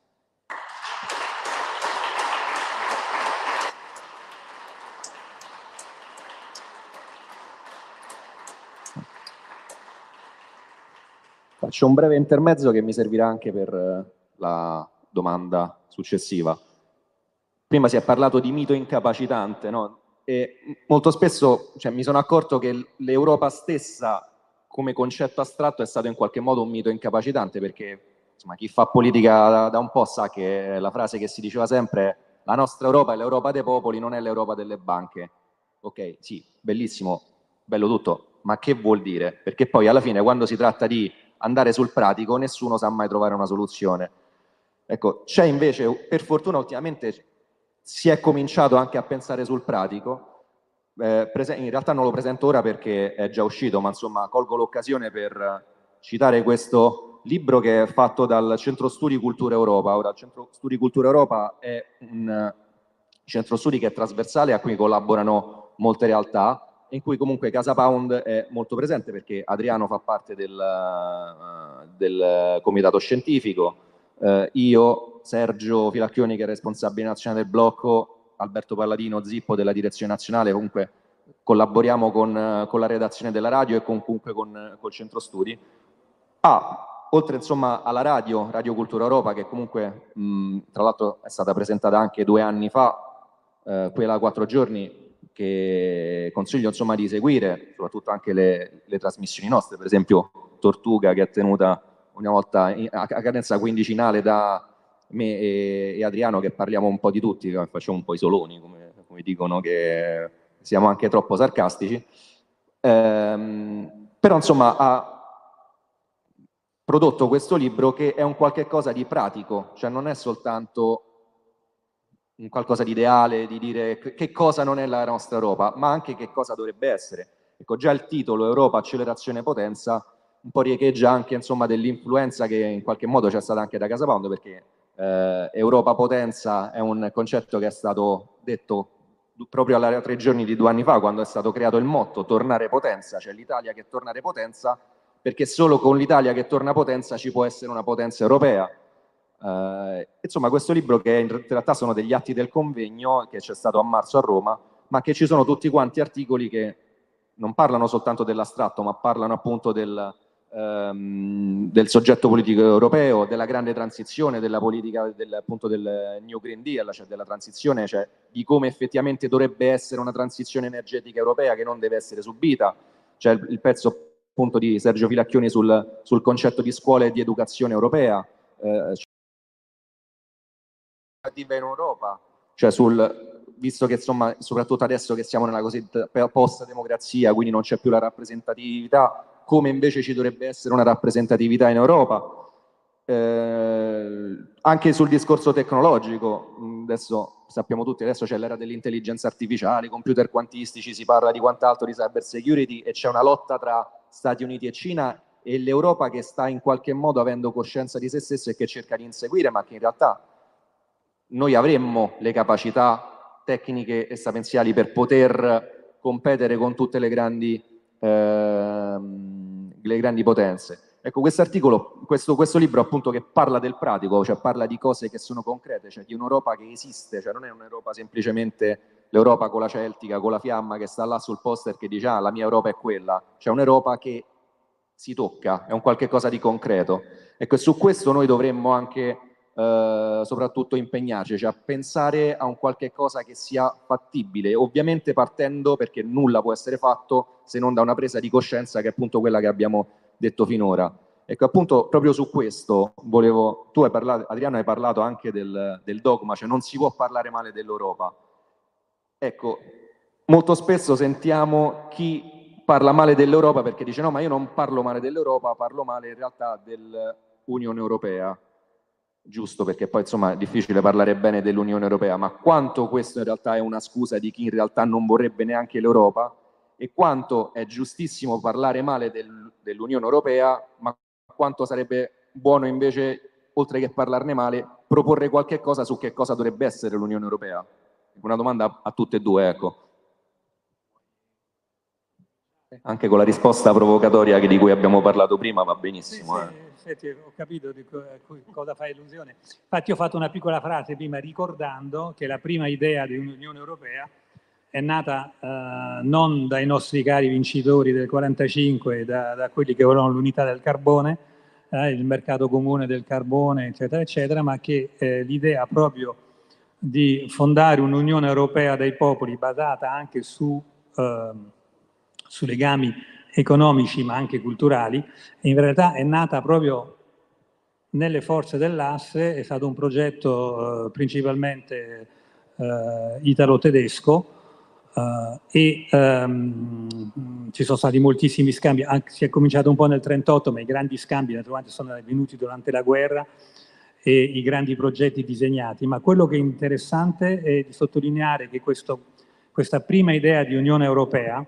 Faccio un breve intermezzo che mi servirà anche per eh, la domanda successiva. Prima si è parlato di mito incapacitante, no? E molto spesso cioè, mi sono accorto che l'Europa stessa come concetto astratto è stato in qualche modo un mito incapacitante perché insomma, chi fa politica da, da un po' sa che la frase che si diceva sempre è la nostra Europa è l'Europa dei popoli, non è l'Europa delle banche. Ok, sì, bellissimo, bello tutto, ma che vuol dire? Perché poi alla fine quando si tratta di andare sul pratico, nessuno sa mai trovare una soluzione. Ecco, c'è invece, per fortuna ultimamente si è cominciato anche a pensare sul pratico, eh, in realtà non lo presento ora perché è già uscito, ma insomma colgo l'occasione per citare questo libro che è fatto dal Centro Studi Cultura Europa. Ora, il Centro Studi Cultura Europa è un centro studi che è trasversale a cui collaborano molte realtà, in cui comunque Casa Pound è molto presente perché Adriano fa parte del, uh, del comitato scientifico, uh, io, Sergio Filacchioni che è responsabile nazionale del blocco, Alberto Palladino, Zippo della direzione nazionale, comunque collaboriamo con, uh, con la redazione della radio e comunque con col centro studi. Ah, oltre insomma alla radio, Radio Cultura Europa, che comunque mh, tra l'altro è stata presentata anche due anni fa, quella quattro giorni, che consiglio insomma di seguire, soprattutto anche le, le trasmissioni nostre, per esempio Tortuga che è tenuta una volta in, a, a cadenza quindicinale da me e, e, Adriano che parliamo un po' di tutti, facciamo un po' i soloni, come, come dicono che siamo anche troppo sarcastici, ehm, però insomma ha prodotto questo libro che è un qualche cosa di pratico, cioè non è soltanto qualcosa di ideale, di dire che cosa non è la nostra Europa, ma anche che cosa dovrebbe essere. Ecco, già il titolo Europa, accelerazione potenza, un po' riecheggia anche insomma, dell'influenza che in qualche modo c'è stata anche da Casa Pound, perché eh, Europa potenza è un concetto che è stato detto proprio alla tre giorni di due anni fa, quando è stato creato il motto tornare potenza, cioè l'Italia che tornare potenza, perché solo con l'Italia che torna potenza ci può essere una potenza europea Uh, insomma, questo libro che in realtà sono degli atti del convegno che c'è stato a marzo a Roma, ma che ci sono tutti quanti articoli che non parlano soltanto dell'astratto, ma parlano appunto del, um, del, soggetto politico europeo, della grande transizione, della politica del, appunto del New Green Deal, cioè della transizione, cioè di come effettivamente dovrebbe essere una transizione energetica europea che non deve essere subita. C'è il, il pezzo appunto di Sergio Filacchioni sul, sul concetto di scuola e di educazione europea, eh, in Europa, cioè sul, visto che insomma, soprattutto adesso che siamo nella cosiddetta post-democrazia, quindi non c'è più la rappresentatività, come invece ci dovrebbe essere una rappresentatività in Europa. Eh, anche sul discorso tecnologico, adesso sappiamo tutti, adesso c'è l'era dell'intelligenza artificiale, computer quantistici, si parla di quant'altro di cyber security e c'è una lotta tra Stati Uniti e Cina e l'Europa che sta in qualche modo avendo coscienza di se stessa e che cerca di inseguire, ma che in realtà noi avremmo le capacità tecniche e sapienziali per poter competere con tutte le grandi, eh, le grandi potenze. Ecco, questo articolo, questo, questo, libro appunto che parla del pratico, cioè parla di cose che sono concrete, cioè di un'Europa che esiste, cioè non è un'Europa semplicemente l'Europa con la celtica, con la fiamma che sta là sul poster che dice ah la mia Europa è quella, cioè un'Europa che si tocca, è un qualche cosa di concreto. Ecco, e su questo noi dovremmo anche eh, soprattutto impegnarci, cioè a pensare a un qualche cosa che sia fattibile, ovviamente partendo perché nulla può essere fatto se non da una presa di coscienza che è appunto quella che abbiamo detto finora. Ecco, appunto, proprio su questo volevo, tu hai parlato, Adriano hai parlato anche del, del dogma, cioè non si può parlare male dell'Europa. Ecco, molto spesso sentiamo chi parla male dell'Europa perché dice no, ma io non parlo male dell'Europa, parlo male in realtà dell'Unione Europea giusto perché poi insomma è difficile parlare bene dell'Unione Europea, ma quanto questo in realtà è una scusa di chi in realtà non vorrebbe neanche l'Europa e quanto è giustissimo parlare male del, dell'Unione Europea, ma quanto sarebbe buono invece, oltre che parlarne male, proporre qualche cosa su che cosa dovrebbe essere l'Unione Europea. Una domanda a tutte e due, ecco. Anche con la risposta provocatoria di cui abbiamo parlato prima va benissimo. Sì, eh. Senti, ho capito di cosa fa illusione. Infatti ho fatto una piccola frase prima ricordando che la prima idea di un'Unione Europea è nata eh, non dai nostri cari vincitori del 45, da, da quelli che volevano l'unità del carbone, eh, il mercato comune del carbone, eccetera, eccetera, ma che eh, l'idea proprio di fondare un'Unione Europea dei popoli basata anche su ehm, su legami economici ma anche culturali, in realtà è nata proprio nelle forze dell'asse, è stato un progetto eh, principalmente eh, italo-tedesco eh, e ehm, ci sono stati moltissimi scambi, anche, si è cominciato un po' nel 1938, ma i grandi scambi naturalmente sono venuti durante la guerra e i grandi progetti disegnati, ma quello che è interessante è di sottolineare che questo, questa prima idea di Unione Europea,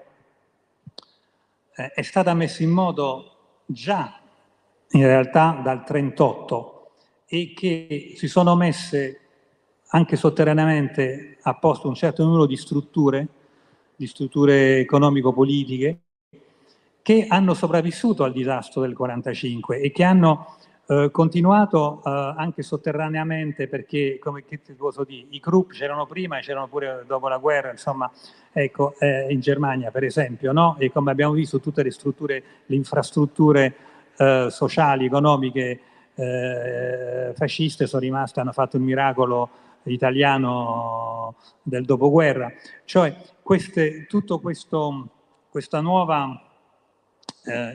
eh, è stata messa in modo già in realtà dal 38 e che si sono messe anche sotterraneamente a posto un certo numero di strutture, di strutture economico-politiche, che hanno sopravvissuto al disastro del 45 e che hanno eh, continuato eh, anche sotterraneamente perché, come ti posso dire, i gruppi c'erano prima e c'erano pure dopo la guerra, insomma, ecco, eh, in Germania per esempio, no? E come abbiamo visto tutte le strutture, le infrastrutture eh, sociali, economiche eh, fasciste sono rimaste, hanno fatto il miracolo italiano del dopoguerra, cioè queste, tutto questo, questa nuova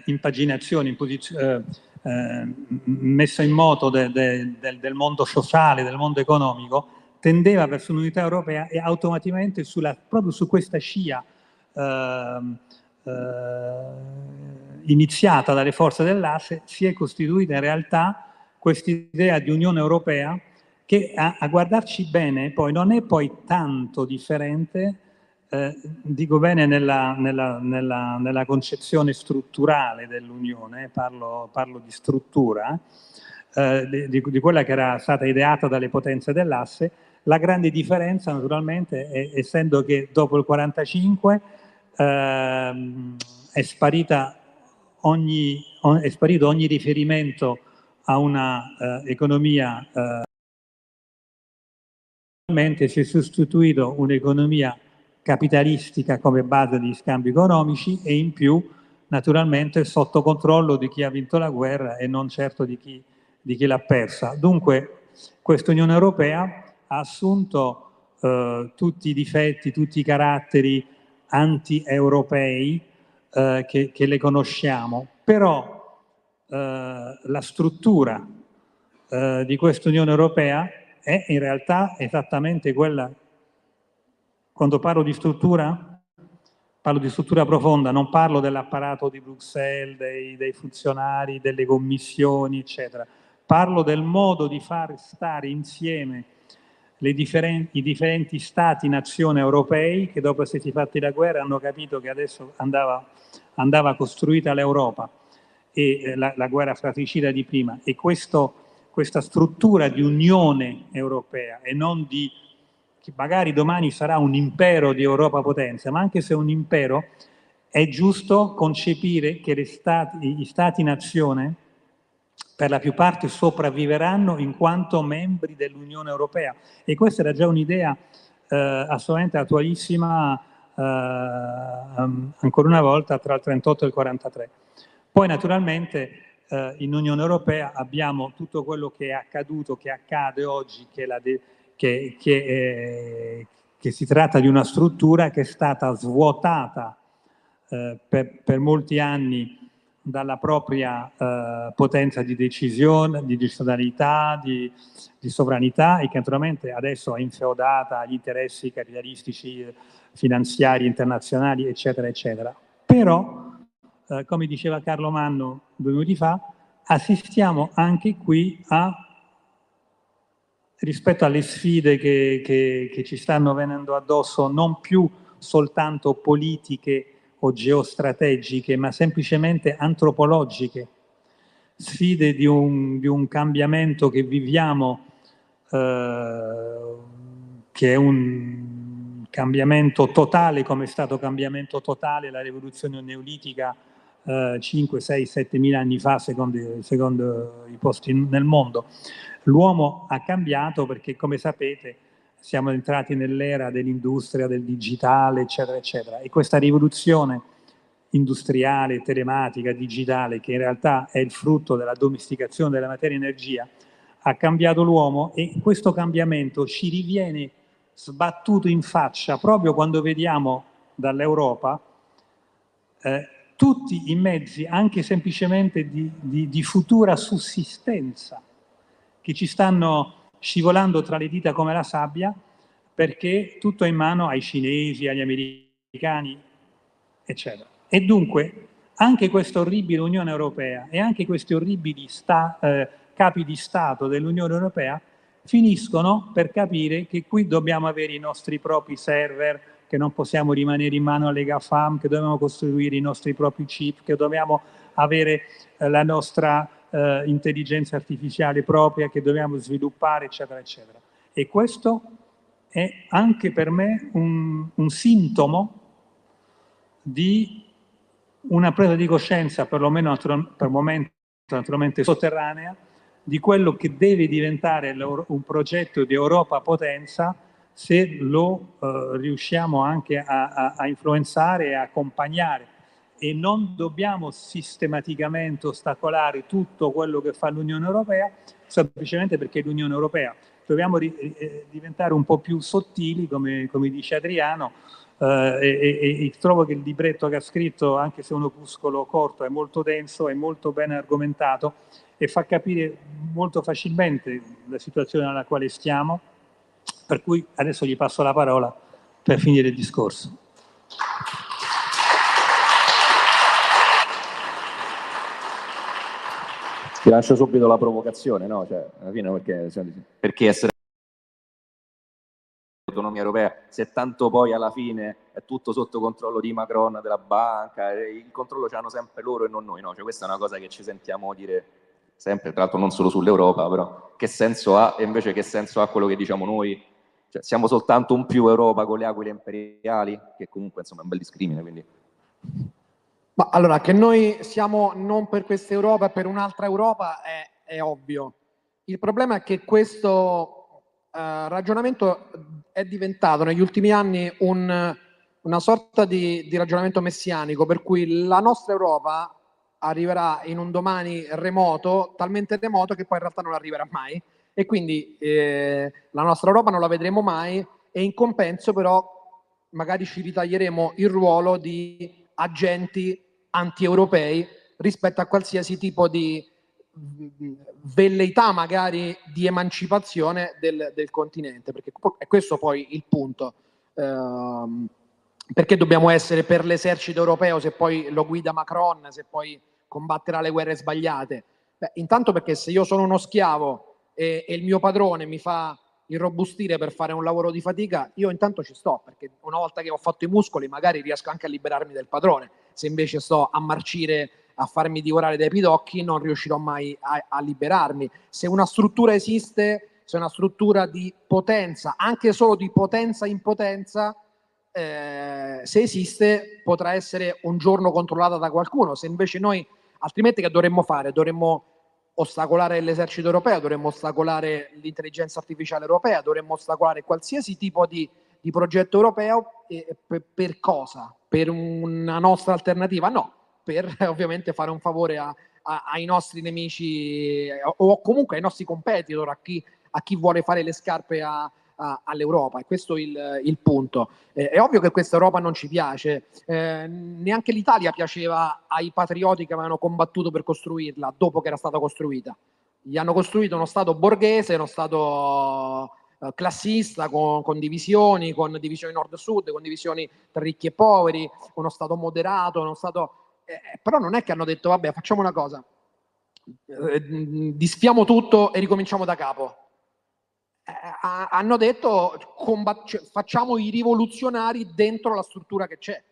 impaginazione, imposizione, eh, messa in moto de, de, de, del mondo sociale, del mondo economico, tendeva verso un'unità europea e automaticamente sulla, proprio su questa scia eh, eh, iniziata dalle forze dell'asse si è costituita in realtà questa idea di Unione Europea che a, a, guardarci bene poi non è poi tanto differente eh, dico bene nella, nella, nella, nella concezione strutturale dell'Unione, parlo, parlo, di struttura, eh, di, di, quella che era stata ideata dalle potenze dell'asse, la grande differenza naturalmente è, essendo che dopo il 1945 ehm, è, sparita ogni, è sparito ogni riferimento a una eh, economia eh, si è sostituito un'economia capitalistica come base di scambi economici e in più naturalmente sotto controllo di chi ha vinto la guerra e non certo di chi, di chi l'ha persa. Dunque questa Unione Europea ha assunto eh, tutti i difetti, tutti i caratteri anti-europei eh, che, che, le conosciamo, però eh, la struttura eh, di questa Unione Europea è in realtà esattamente quella, quando parlo di struttura, parlo di struttura profonda, non parlo dell'apparato di Bruxelles, dei, dei funzionari, delle commissioni, eccetera. Parlo del modo di far stare insieme differenti, i differenti stati nazione europei che dopo essersi fatti la guerra hanno capito che adesso andava, andava costruita l'Europa e eh, la, la, guerra fratricida di prima e questo, questa struttura di unione europea e non di che magari domani sarà un impero di Europa potenza, ma anche se è un impero è giusto concepire che stati, gli stati nazione per la più parte sopravviveranno in quanto membri dell'Unione Europea. E questa era già un'idea eh, assolutamente attualissima, eh, ancora una volta, tra il 38 e il 43. Poi naturalmente eh, in Unione Europea abbiamo tutto quello che è accaduto, che accade oggi, che, de- che, che, eh, che, si tratta di una struttura che è stata svuotata eh, per, per molti anni dalla propria eh, potenza di decisione, di gestionalità, di, di, sovranità e che naturalmente adesso è infeudata agli interessi capitalistici, finanziari, internazionali, eccetera, eccetera. Però, eh, come diceva Carlo Manno due minuti fa, assistiamo anche qui a, rispetto alle sfide che, che, che ci stanno venendo addosso, non più soltanto politiche, o geostrategiche, ma semplicemente antropologiche, sfide di un, di un cambiamento che viviamo, eh, che è un cambiamento totale, come è stato cambiamento totale la rivoluzione neolitica eh, 5, 6, 7 mila anni fa, secondo, secondo i posti nel mondo. L'uomo ha cambiato perché, come sapete, siamo entrati nell'era dell'industria, del digitale, eccetera, eccetera. E questa rivoluzione industriale, telematica, digitale, che in realtà è il frutto della domesticazione della materia energia, ha cambiato l'uomo e questo cambiamento ci riviene sbattuto in faccia proprio quando vediamo dall'Europa eh, tutti i mezzi, anche semplicemente di, di, di futura sussistenza, che ci stanno scivolando tra le dita come la sabbia, perché tutto è in mano ai cinesi, agli americani, eccetera. E dunque anche questa orribile Unione Europea e anche questi orribili sta, eh, capi di Stato dell'Unione Europea finiscono per capire che qui dobbiamo avere i nostri propri server, che non possiamo rimanere in mano alle GAFAM, che dobbiamo costruire i nostri propri chip, che dobbiamo avere eh, la nostra eh, intelligenza artificiale propria che dobbiamo sviluppare, eccetera, eccetera. E questo è anche per me un, un sintomo di una presa di coscienza, perlomeno per momento naturalmente sotterranea, di quello che deve diventare un progetto di Europa potenza se lo eh, riusciamo anche a, a, a influenzare e accompagnare e non dobbiamo sistematicamente ostacolare tutto quello che fa l'Unione Europea semplicemente perché l'Unione Europea. Dobbiamo ri- eh, diventare un po' più sottili, come, come dice Adriano, eh, e, e, e, trovo che il libretto che ha scritto, anche se è un opuscolo corto, è molto denso, è molto ben argomentato e fa capire molto facilmente la situazione nella quale stiamo, per cui adesso gli passo la parola per finire il discorso. Ti lascio subito la provocazione, no? Cioè, alla fine perché, perché essere l'autonomia europea, se tanto poi alla fine è tutto sotto controllo di Macron, della banca, il controllo ce l'hanno sempre loro e non noi, no? Cioè, questa è una cosa che ci sentiamo dire sempre, tra l'altro non solo sull'Europa, però che senso ha e invece che senso ha quello che diciamo noi? Cioè, siamo soltanto un più Europa con le aquile imperiali, che comunque insomma è un bel discrimine, quindi ma allora, che noi siamo non per questa Europa, per un'altra Europa è, è ovvio. Il problema è che questo uh, ragionamento è diventato negli ultimi anni un, una sorta di, di, ragionamento messianico, per cui la nostra Europa arriverà in un domani remoto, talmente remoto che poi in realtà non arriverà mai, e quindi eh, la nostra Europa non la vedremo mai, e in compenso però magari ci ritaglieremo il ruolo di agenti anti-europei rispetto a qualsiasi tipo di velleità magari di emancipazione del, del continente, perché è questo poi il punto. Uh, perché dobbiamo essere per l'esercito europeo se poi lo guida Macron, se poi combatterà le guerre sbagliate? Beh, intanto perché se io sono uno schiavo e, e il mio padrone mi fa irrobustire per fare un lavoro di fatica, io intanto ci sto, perché una volta che ho fatto i muscoli magari riesco anche a liberarmi del padrone. Se invece sto a marcire, a farmi divorare dai pidocchi, non riuscirò mai a, a liberarmi. Se una struttura esiste, se una struttura di potenza, anche solo di potenza in potenza, eh, se esiste potrà essere un giorno controllata da qualcuno. Se invece noi, altrimenti che dovremmo fare? Dovremmo ostacolare l'esercito europeo, dovremmo ostacolare l'intelligenza artificiale europea, dovremmo ostacolare qualsiasi tipo di, di progetto europeo eh, per, per, cosa? Per una nostra alternativa? No, per ovviamente fare un favore a, a, ai nostri nemici eh, o comunque ai nostri competitor, a chi, a chi vuole fare le scarpe a, a, all'Europa. E questo è il, il punto. Eh, è ovvio che questa Europa non ci piace, eh, neanche l'Italia piaceva ai patrioti che avevano combattuto per costruirla dopo che era stata costruita. Gli hanno costruito uno Stato borghese, uno Stato eh, classista con, con, divisioni, con divisioni nord-sud, con divisioni tra ricchi e poveri, uno Stato moderato, uno Stato... Eh, però non è che hanno detto, vabbè, facciamo una cosa, eh, disfiamo tutto e ricominciamo da capo eh, hanno detto combat- cioè, facciamo i rivoluzionari dentro la struttura che c'è.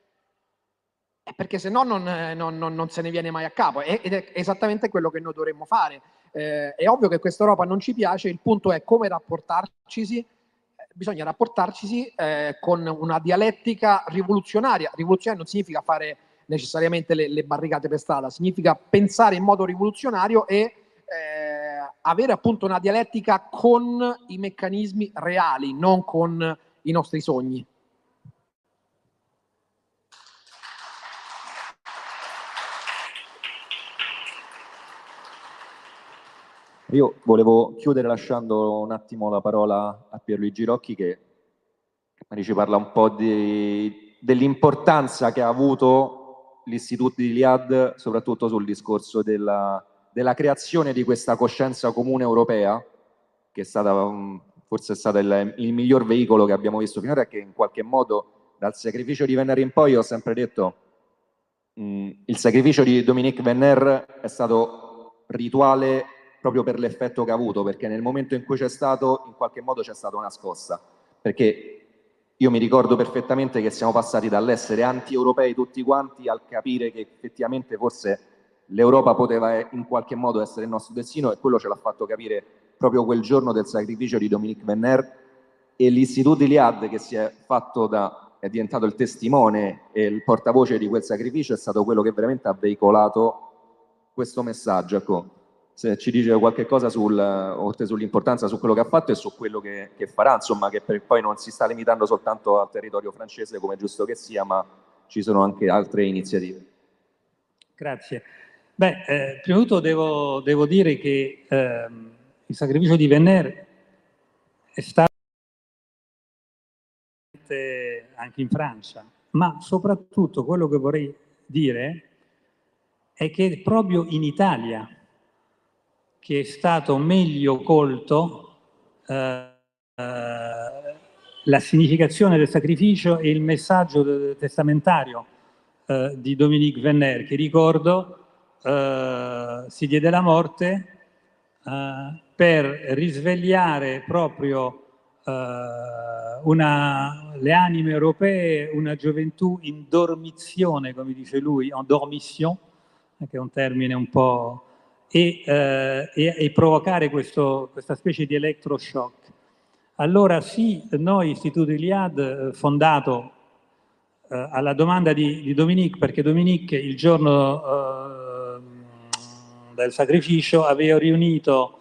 Eh, perché se no non, non, non, non, se ne viene mai a capo ed è esattamente quello che noi dovremmo fare. Eh, è ovvio che questa Europa non ci piace, il punto è come rapportarcisi, eh, bisogna rapportarcisi eh, con una dialettica rivoluzionaria. Rivoluzionaria non significa fare necessariamente le, le barricate per strada, significa pensare in modo rivoluzionario e eh, avere appunto una dialettica con i meccanismi reali, non con i nostri sogni. Io volevo chiudere lasciando un attimo la parola a Pierluigi Rocchi che ci parla un po' di, dell'importanza che ha avuto l'istituto di Liad, soprattutto sul discorso della, della creazione di questa coscienza comune europea, che è stata um, forse è stato il, il, miglior veicolo che abbiamo visto finora e che in qualche modo dal sacrificio di Venner in poi ho sempre detto mh, mm, il sacrificio di Dominique Venner è stato rituale proprio per l'effetto che ha avuto, perché nel momento in cui c'è stato, in qualche modo c'è stata una scossa, perché io mi ricordo perfettamente che siamo passati dall'essere anti-europei tutti quanti al capire che effettivamente forse l'Europa poteva in qualche modo essere il nostro destino e quello ce l'ha fatto capire proprio quel giorno del sacrificio di Dominique Venner e l'Istituto Iliad che si è fatto da è diventato il testimone e il portavoce di quel sacrificio è stato quello che veramente ha veicolato questo messaggio. Ecco, se ci dice qualche cosa sul, oltre sull'importanza, su quello che ha fatto e su quello che, che farà, insomma, che per, poi non si sta limitando soltanto al territorio francese come è giusto che sia, ma ci sono anche altre iniziative. Grazie. Beh, eh, prima di tutto devo, devo dire che eh, il sacrificio di Venner è stato anche in Francia, ma soprattutto quello che vorrei dire è che proprio in Italia che è stato meglio colto eh, la significazione del sacrificio e il messaggio testamentario eh, di Dominique Venner, che ricordo eh, si diede la morte eh, per risvegliare proprio eh, una, le anime europee, una gioventù in dormizione, come dice lui, en dormition, che è un termine un po'... e, e, e provocare questo, questa specie di electroshock. Allora sì, noi, Istituto Iliad, fondato eh, alla domanda di, di, Dominique, perché Dominique il giorno eh, del sacrificio, aveva riunito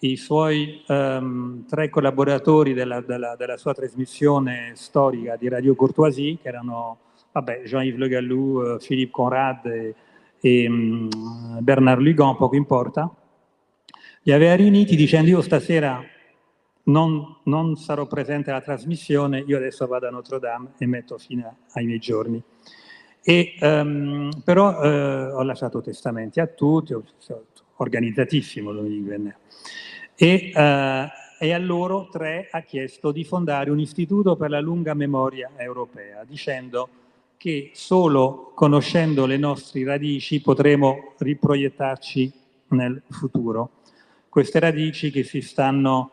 i suoi um, tre collaboratori della, della, della, sua trasmissione storica di Radio Courtoisie, che erano Jean-Yves Le Gallou, uh, Philippe Conrad e, e um, Bernard Lugan, poco importa, li aveva riuniti dicendo io stasera non, non, sarò presente alla trasmissione, io adesso vado a Notre Dame e metto fine ai miei giorni. E, um, però eh, ho lasciato testamenti a tutti, ho, organizzatissimo Dominique Venner. E, uh, e a loro tre ha chiesto di fondare un istituto per la lunga memoria europea, dicendo che solo conoscendo le nostre radici potremo riproiettarci nel futuro. Queste radici che si stanno,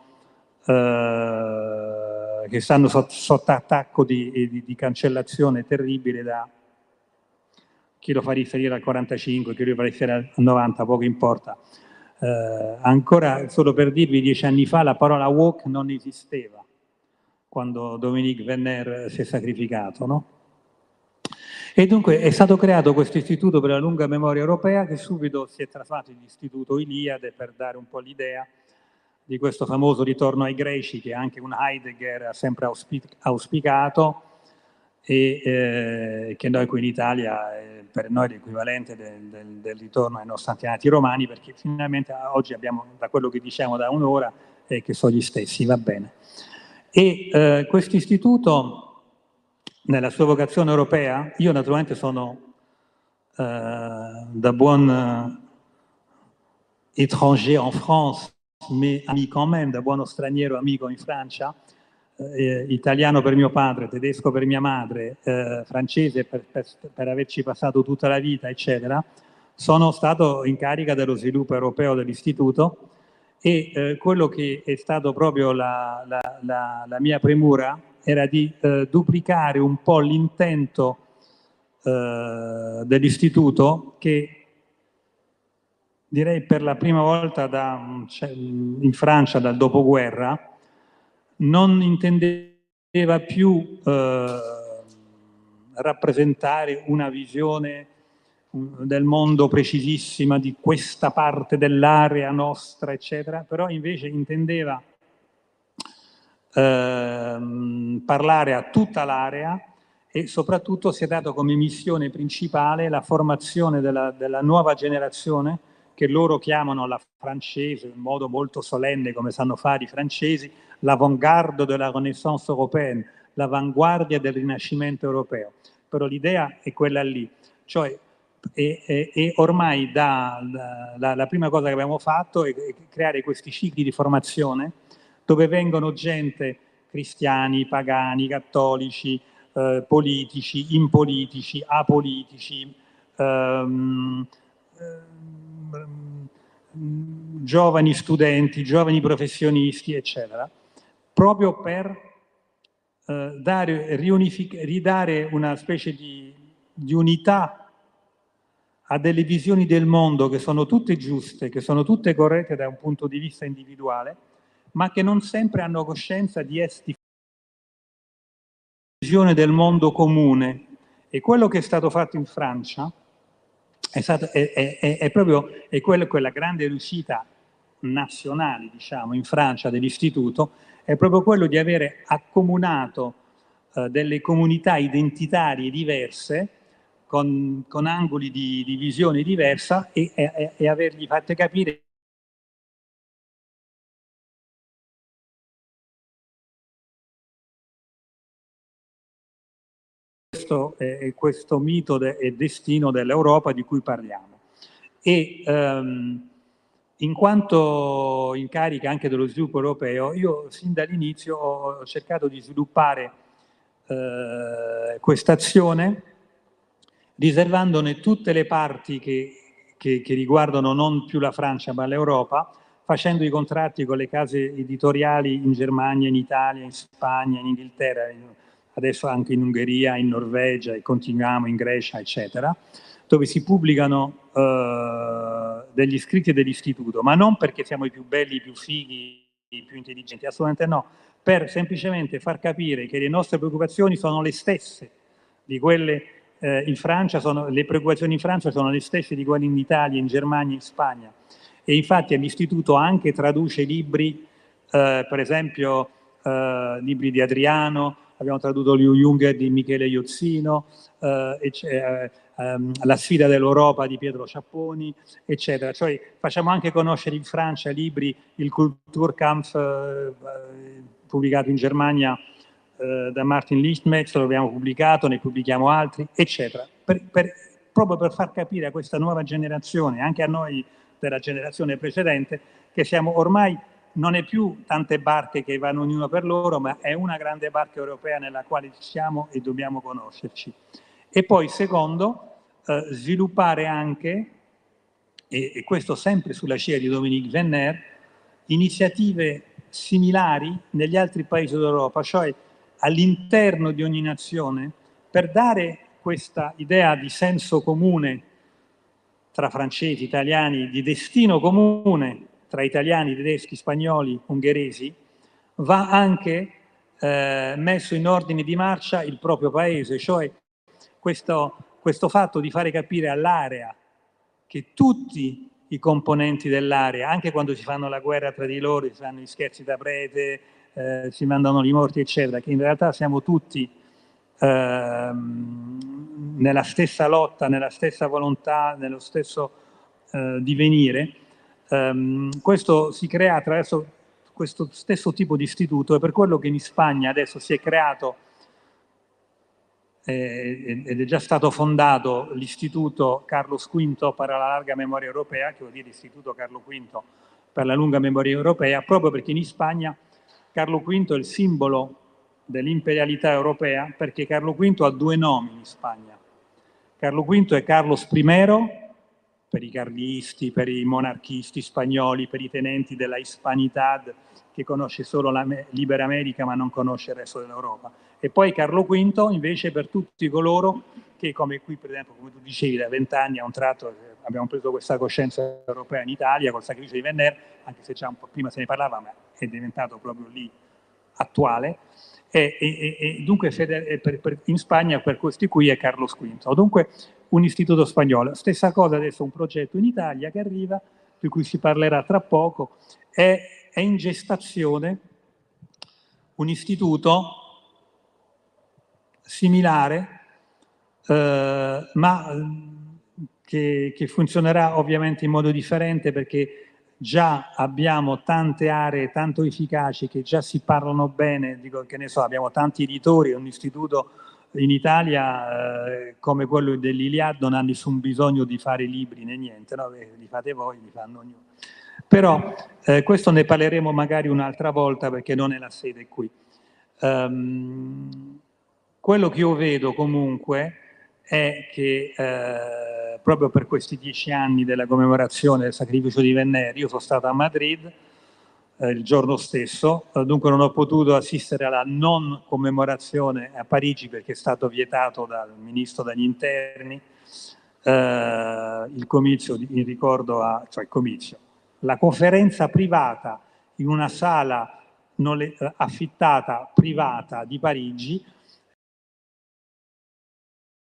eh, che stanno sotto, sotto attacco di, di, di, cancellazione terribile da chi lo fa riferire al 45, chi lo fa riferire al 90, poco importa. Eh, ancora solo per dirvi, dieci anni fa la parola walk non esisteva quando Dominique Venner si è sacrificato, no? E dunque è stato creato questo istituto per la lunga memoria europea che subito si è traslato in istituto Iliade per dare un po' l'idea di questo famoso ritorno ai greci che anche un Heidegger ha sempre auspicato e eh, che noi qui in Italia eh, per noi è l'equivalente del, del, del, ritorno ai nostri antenati romani perché finalmente oggi abbiamo da quello che diciamo da un'ora eh, che sono gli stessi, va bene. E eh, questo istituto nella sua vocazione europea, io naturalmente sono eh, da buon eh, étranger en France, mais ami quand même, da buono straniero amico in Francia, eh, italiano per mio padre, tedesco per mia madre, eh, francese per, per, per, averci passato tutta la vita, eccetera, sono stato in carica dello sviluppo europeo dell'istituto e eh, quello che è stato proprio la, la, la, la mia premura era di eh, duplicare un po' l'intento eh, dell'istituto che direi per la prima volta da, cioè, in Francia dal dopoguerra non intendeva più eh, rappresentare una visione del mondo precisissima di questa parte dell'area nostra, eccetera, però invece intendeva ehm, parlare a tutta l'area e soprattutto si è dato come missione principale la formazione della, della nuova generazione che loro chiamano la francese, in modo molto solenne come sanno fare i francesi, l'avant-garde della Renaissance européenne, l'avanguardia del Rinascimento europeo. Però l'idea è quella lì, cioè e, e, e, ormai da, la, la, prima cosa che abbiamo fatto è creare questi cicli di formazione dove vengono gente cristiani, pagani, cattolici, eh, politici, impolitici, apolitici, ehm, ehm, giovani studenti, giovani professionisti, eccetera, proprio per eh, dare, ridare una specie di, di unità a delle visioni del mondo che sono tutte giuste, che sono tutte corrette da un punto di vista individuale, ma che non sempre hanno coscienza di essere visione del mondo comune. E quello che è stato fatto in Francia è, stato, è, è, è proprio quello, quella grande riuscita nazionale, diciamo, in Francia dell'istituto, è proprio quello di avere accomunato eh, delle comunità identitarie diverse con, con angoli di, di, visione diversa e, e, e avergli fatte capire questo è questo mito e destino dell'Europa di cui parliamo. E um, in quanto in carica anche dello sviluppo europeo, io sin dall'inizio ho cercato di sviluppare eh, questa azione riservandone tutte le parti che, che, che riguardano non più la Francia ma l'Europa, facendo i contratti con le case editoriali in Germania, in Italia, in Spagna, in Inghilterra, in, adesso anche in Ungheria, in Norvegia e continuiamo in Grecia, eccetera, dove si pubblicano eh, degli scritti dell'istituto, ma non perché siamo i più belli, i più fighi, i più intelligenti, assolutamente no, per semplicemente far capire che le nostre preoccupazioni sono le stesse di quelle eh, in Francia, sono, le preoccupazioni in Francia sono le stesse di quelle in Italia, in Germania, in Spagna. E infatti l'istituto anche traduce libri, eh, per esempio eh, libri di Adriano, abbiamo tradotto Liu Junger di Michele Iozzino, eh, eh, ehm, La sfida dell'Europa di Pietro Ciapponi, eccetera. Cioè facciamo anche conoscere in Francia libri, il Kulturkampf eh, pubblicato in Germania eh, da Martin Lichtmetz, lo abbiamo pubblicato, ne pubblichiamo altri, eccetera. per, per, proprio per far capire a questa nuova generazione, anche a noi della generazione precedente, che siamo ormai non è più tante barche che vanno ognuno per loro, ma è una grande barca europea nella quale siamo e dobbiamo conoscerci. E poi, secondo, eh, sviluppare anche, e, e, questo sempre sulla scia di Dominique Venner, iniziative similari negli altri paesi d'Europa, cioè all'interno di ogni nazione, per dare questa idea di senso comune tra francesi, italiani, di destino comune tra italiani, tedeschi, spagnoli, ungheresi, va anche eh, messo in ordine di marcia il proprio paese, cioè questo, questo fatto di fare capire all'area che tutti i componenti dell'area, anche quando si fanno la guerra tra di loro, si fanno gli scherzi da prete, eh, si mandano i morti, eccetera, che in realtà siamo tutti eh, nella stessa lotta, nella stessa volontà, nello stesso eh, divenire, Um, questo si crea attraverso questo stesso tipo di istituto e per quello che in Spagna adesso si è creato eh, ed è già stato fondato l'istituto Carlos V per la larga memoria europea, che vuol dire istituto Carlo V per la lunga memoria europea, proprio perché in Spagna Carlo V è il simbolo dell'imperialità europea, perché Carlo V ha due nomi in Spagna. Carlo V è Carlos I per i carlisti, per i monarchisti spagnoli, per i tenenti della Hispanitad, che conosce solo la Libera America ma non conosce il resto dell'Europa. E poi Carlo V invece per tutti coloro che, come qui per esempio, come tu dicevi, da vent'anni a un tratto eh, abbiamo preso questa coscienza europea in Italia col sacrificio di Venner, anche se già un po' prima se ne parlava, ma è diventato proprio lì attuale. E, e, e dunque per, per, in Spagna per questi qui è Carlo V. Dunque un istituto spagnolo. Stessa cosa adesso un progetto in Italia che arriva, di cui si parlerà tra poco, è, è in gestazione un istituto similare, eh, ma che, che funzionerà ovviamente in modo differente perché già abbiamo tante aree tanto efficaci che già si parlano bene, dico che ne so, abbiamo tanti editori, un istituto in Italia eh, come quello dell'Iliad non ha nessun bisogno di fare libri né niente, no? Eh, li fate voi, li fanno ognuno. Però eh, questo ne parleremo magari un'altra volta perché non è la sede qui. Um, quello che io vedo comunque è che eh, proprio per questi dieci anni della commemorazione del sacrificio di Venere, io sono stato a Madrid, il giorno stesso, eh, dunque non ho potuto assistere alla non commemorazione a Parigi perché è stato vietato dal ministro degli interni eh, il comizio in ricordo a, cioè il comizio, la conferenza privata in una sala le, eh, affittata privata di Parigi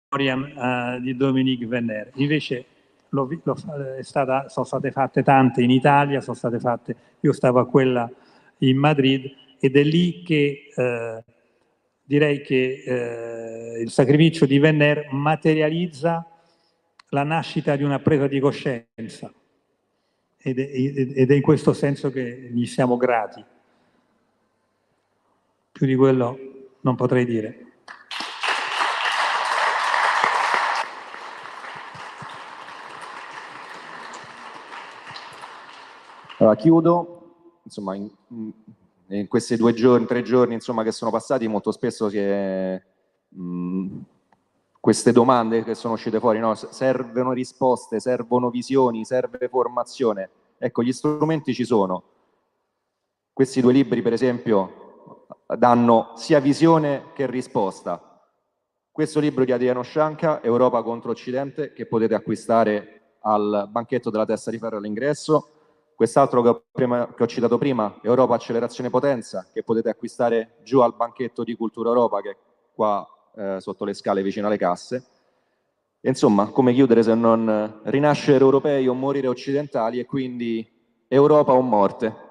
uh, di Dominique Venner. Invece lo, lo, stata, sono state fatte tante in Italia, sono state fatte, io stavo a quella in Madrid ed è lì che eh, direi che eh, il sacrificio di Venner materializza la nascita di una presa di coscienza ed è, ed è in questo senso che gli siamo grati. Più di quello non potrei dire. Allora, chiudo, insomma, in, in questi due giorni, tre giorni insomma, che sono passati, molto spesso è, mh, queste domande che sono uscite fuori, no? servono risposte, servono visioni, serve formazione. Ecco, gli strumenti ci sono. Questi due libri, per esempio, danno sia visione che risposta. Questo libro di Adriano Scianca, Europa contro Occidente, che potete acquistare al banchetto della testa di ferro all'ingresso, Quest'altro che ho, prima, che ho, citato prima, Europa Accelerazione Potenza, che potete acquistare giù al banchetto di Cultura Europa, che è qua eh, sotto le scale vicino alle casse. E insomma, come chiudere se non rinascere europei o morire occidentali e quindi Europa o morte.